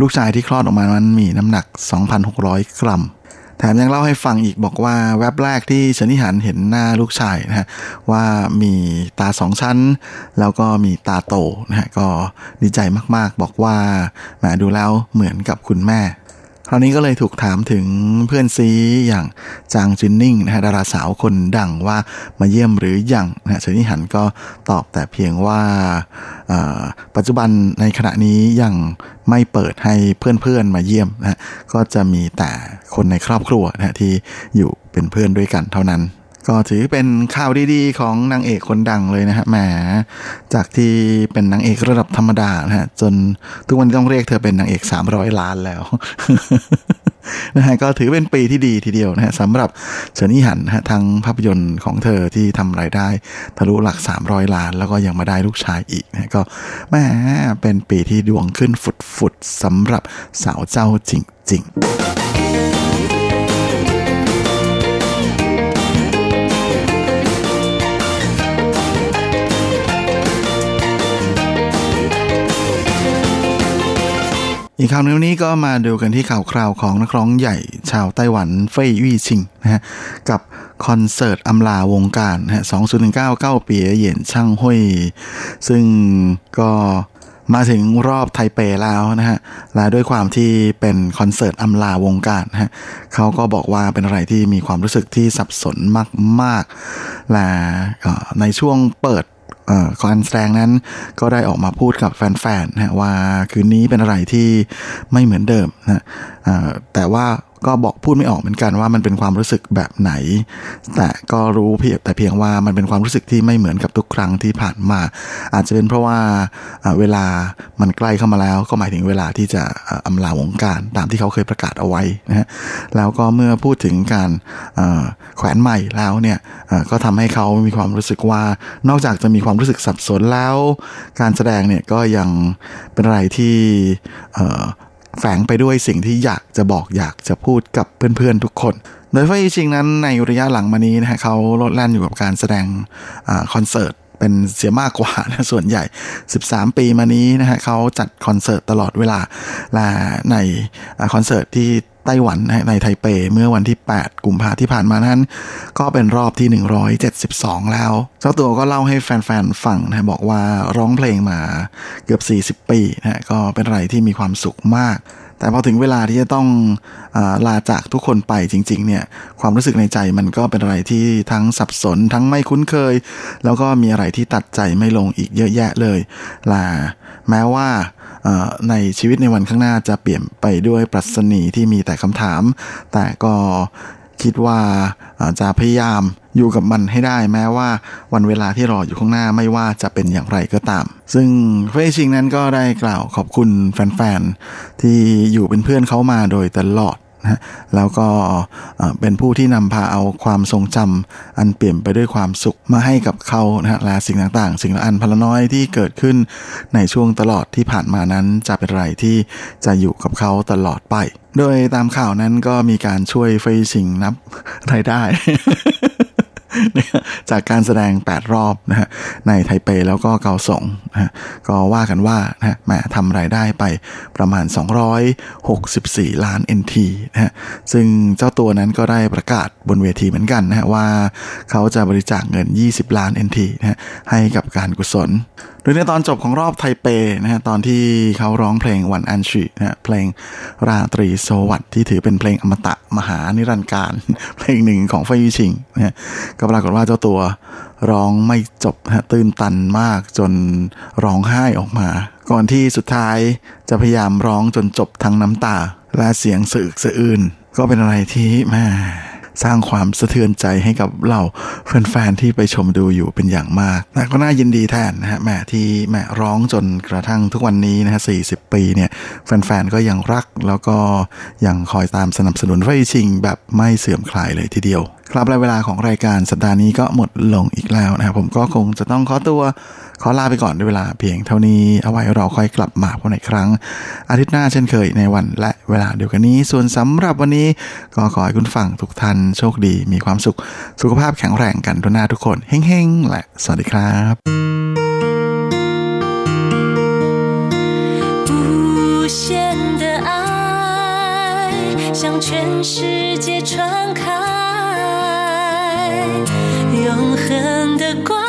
ลูกชายที่คลอดออกมานั้นมีน้ำหนัก 2,600 กรัม แถมยังเล่าให้ฟังอีกบอกว่าแว็บแรกที่เฉินนี่หันเห็นหน้าลูกชายนะฮะว่ามีตาสองชั้น แล้วก็มีตาโตนะฮะก็ดีใจมากๆ บอกว่าแหมดูแล้วเหมือนกับคุณแม่ คราวนี้ก็เลยถูกถามถึงเพื่อนซีอย่างจางจินนิ่งนะฮะดาราสาวคนดังว่ามาเยี่ยมหรือยังนะฮะเฉินยี่หันก็ตอบแต่เพียงว่าปัจจุบันในขณะนี้ยังไม่เปิดให้เพื่อนๆมาเยี่ยมนะฮะก็จะมีแต่คนในครอบครัวนะฮะที่อยู่เป็นเพื่อนด้วยกันเท่านั้น ก็ถือเป็นข่าวดีๆ ของนางเอกคนดังเลยนะฮะแหมจากที่เป็นนางเอกระดับธรรมดานะฮะจนทุกวันนี้ต้องเรียกเธอเป็นนางเอก300 ล้านแล้วนะฮะก็ถือเป็นปีที่ดีทีเดียวนะฮะสำหรับเฉินยี่หันนะฮะทั้งภาพยนตร์ของเธอที่ทำรายได้ทะลุหลัก 300 ล้าน แล้วก็ยังมาได้ลูกชายอีกนะฮะก็แหมเป็นปีที่ดวงขึ้นฟุดๆสำหรับสาวเจ้าจริง ๆ อีกข่าวหนึงวันนี้ก็มาดูกันที่ข่าวคราวของนักร้องใหญ่ชาวไต้หวันเฟยยี่ชิงนะฮะกับคอนเสิร์ตอำลาวงการนะฮะ2019เก้าปีเหยียนช่างห้วยซึ่งก็มาถึงรอบไทเปแล้วนะฮะ และด้วยความที่เป็นคอนเสิร์ตอำลาวงการนะฮะเขาก็บอกว่าเป็นอะไรที่มีความรู้สึกที่สับสนมากๆ และในช่วงเปิด การแสดงนั้นก็ได้ออกมาพูดกับแฟนๆนะว่าคืนนี้เป็นอะไรที่ไม่เหมือนเดิมนะแต่ว่า ก็บอกพูดไม่ออกเหมือนกันว่ามันเป็นความรู้สึกแบบไหน แต่ก็รู้เพียงแต่เพียงว่ามันเป็นความรู้สึกที่ไม่เหมือนกับทุกครั้งที่ผ่านมา อาจจะเป็นเพราะว่าเวลามันใกล้เข้ามาแล้ว ก็หมายถึงเวลาที่จะอำลาวงการตามที่เขาเคยประกาศเอาไว้นะฮะแล้วก็เมื่อพูดถึงการแขวนใหม่แล้วเนี่ยก็ทำให้เขามีความรู้สึกว่านอกจากจะมีความรู้สึกสับสนแล้ว การแสดงเนี่ยก็ยังเป็นอะไรที่ แฝงไปด้วยสิ่งที่อยากจะบอกอยากจะพูดกับเพื่อนๆทุกคน โดยเฟยชิงนั้นในระยะหลังมานี้นะฮะเขาลดแล่นอยู่กับการแสดงอคอนเสิร์ตเป็นเสียมากกว่านะส่วนใหญ่ 13 ปีมานี้นะฮะเขาจัดคอนเสิร์ตตลอดเวลาและในคอนเสิร์ตที่ ไต้หวันในไทเปเมื่อวันที่ 8 กุมภาที่ผ่านมานั้น ก็เป็นรอบที่ 172 แล้ว เจ้าตัวก็เล่าให้แฟนๆฟังนะบอกว่าร้องเพลงมาเกือบ 40 ปีนะก็เป็นอะไรที่มีความสุขมาก แต่พอถึงเวลาที่จะต้องอลาจากทุกคนไปจริงๆเนี่ยความรู้สึกในใจมันก็เป็นอะไรที่ทั้งสับสนทั้งไม่คุ้นเคย แล้วก็มีอะไรที่ตัดใจไม่ลงอีกเยอะแยะเลยลาแม้ว่า ในชีวิตในวันข้างหน้าจะเปลี่ยนไปด้วยปรัชนีที่มีแต่คำถาม แต่ก็คิดว่าจะพยายามอยู่กับมันให้ได้แม้ว่าวันเวลาที่รออยู่ข้างหน้าไม่ว่าจะเป็นอย่างไรก็ตาม ซึ่งเฟยชิงนั้นก็ได้กล่าวขอบคุณแฟนๆ ที่อยู่เป็นเพื่อนเขามาโดยตลอด นะแล้วก็เป็นผู้ที่นำพาเอาความทรงจำอันเปลี่ยนไปด้วยความสุขมาให้กับเขานะฮะและสิ่งต่างๆ สิ่งละอันพลน้อยที่เกิดขึ้นในช่วงตลอดที่ผ่านมานั้นจะเป็นอะไรที่จะอยู่กับเขาตลอดไป โดยตามข่าวนั้นก็มีการช่วยเฟยชิงนับรายได้ จากการแสดง 8 รอบนะฮะในไทเปแล้วก็เกาสงนะฮะก็ว่ากันว่านะฮะแหมทำรายได้ไปประมาณ 264 ล้าน NT นะฮะซึ่งเจ้าตัวนั้นก็ได้ประกาศบนเวทีเหมือนกันนะฮะว่าเขาจะบริจาคเงิน 20 ล้าน NT นะฮะให้กับการกุศล โดยในตอนจบของรอบไทเปนะฮะตอนที่เขาร้องเพลงวันอันชีนะเพลงราตรีโซวัตที่ถือเป็นเพลงอมตะมหานิรันดร์การ เพลงหนึ่งของเฟยชิงนะก็ปรากฏว่าเจ้าตัวร้องไม่จบฮะตื้นตันมากจนร้องไห้ออกมา ก่อนที่สุดท้ายจะพยายามร้องจนจบทั้งน้ำตา และเสียงสะอึกสะอื้นก็เป็นอะไรที่แม่ สร้างความสะเทือนใจให้กับเราแฟนๆที่ไปชมดูอยู่เป็นอย่างมากและก็น่ายินดีแทนนะฮะแม่ที่แม่ร้องจนกระทั่งทุกวันนี้นะฮะสีปีเนี่ยแฟนๆก็ยังรักแล้วก็ยังคอยตามสนับสนุนไฟชิงแบบไม่เสื่อมคลายเลยทีเดียวครับและเวลาของรายการสัปดาห์นี้ก็หมดลงอีกแล้วนะครับผมก็คงจะต้องขอตัว ขอลาไปก่อนด้วยเวลาเพียงเท่านี้เอาไว้เราค่อยกลับมาพบในครั้ง อาทิตย์หน้าเช่นเคยในวันและเวลาเดียวกันนี้ ส่วนสำหรับวันนี้ก็ขอให้คุณฟังทุกท่านโชคดีมีความสุข สุขภาพแข็งแรงกันทุกหน้าทุกคนเฮ้งๆ และสวัสดีครับ 无限的爱向全世界传开， 恨的光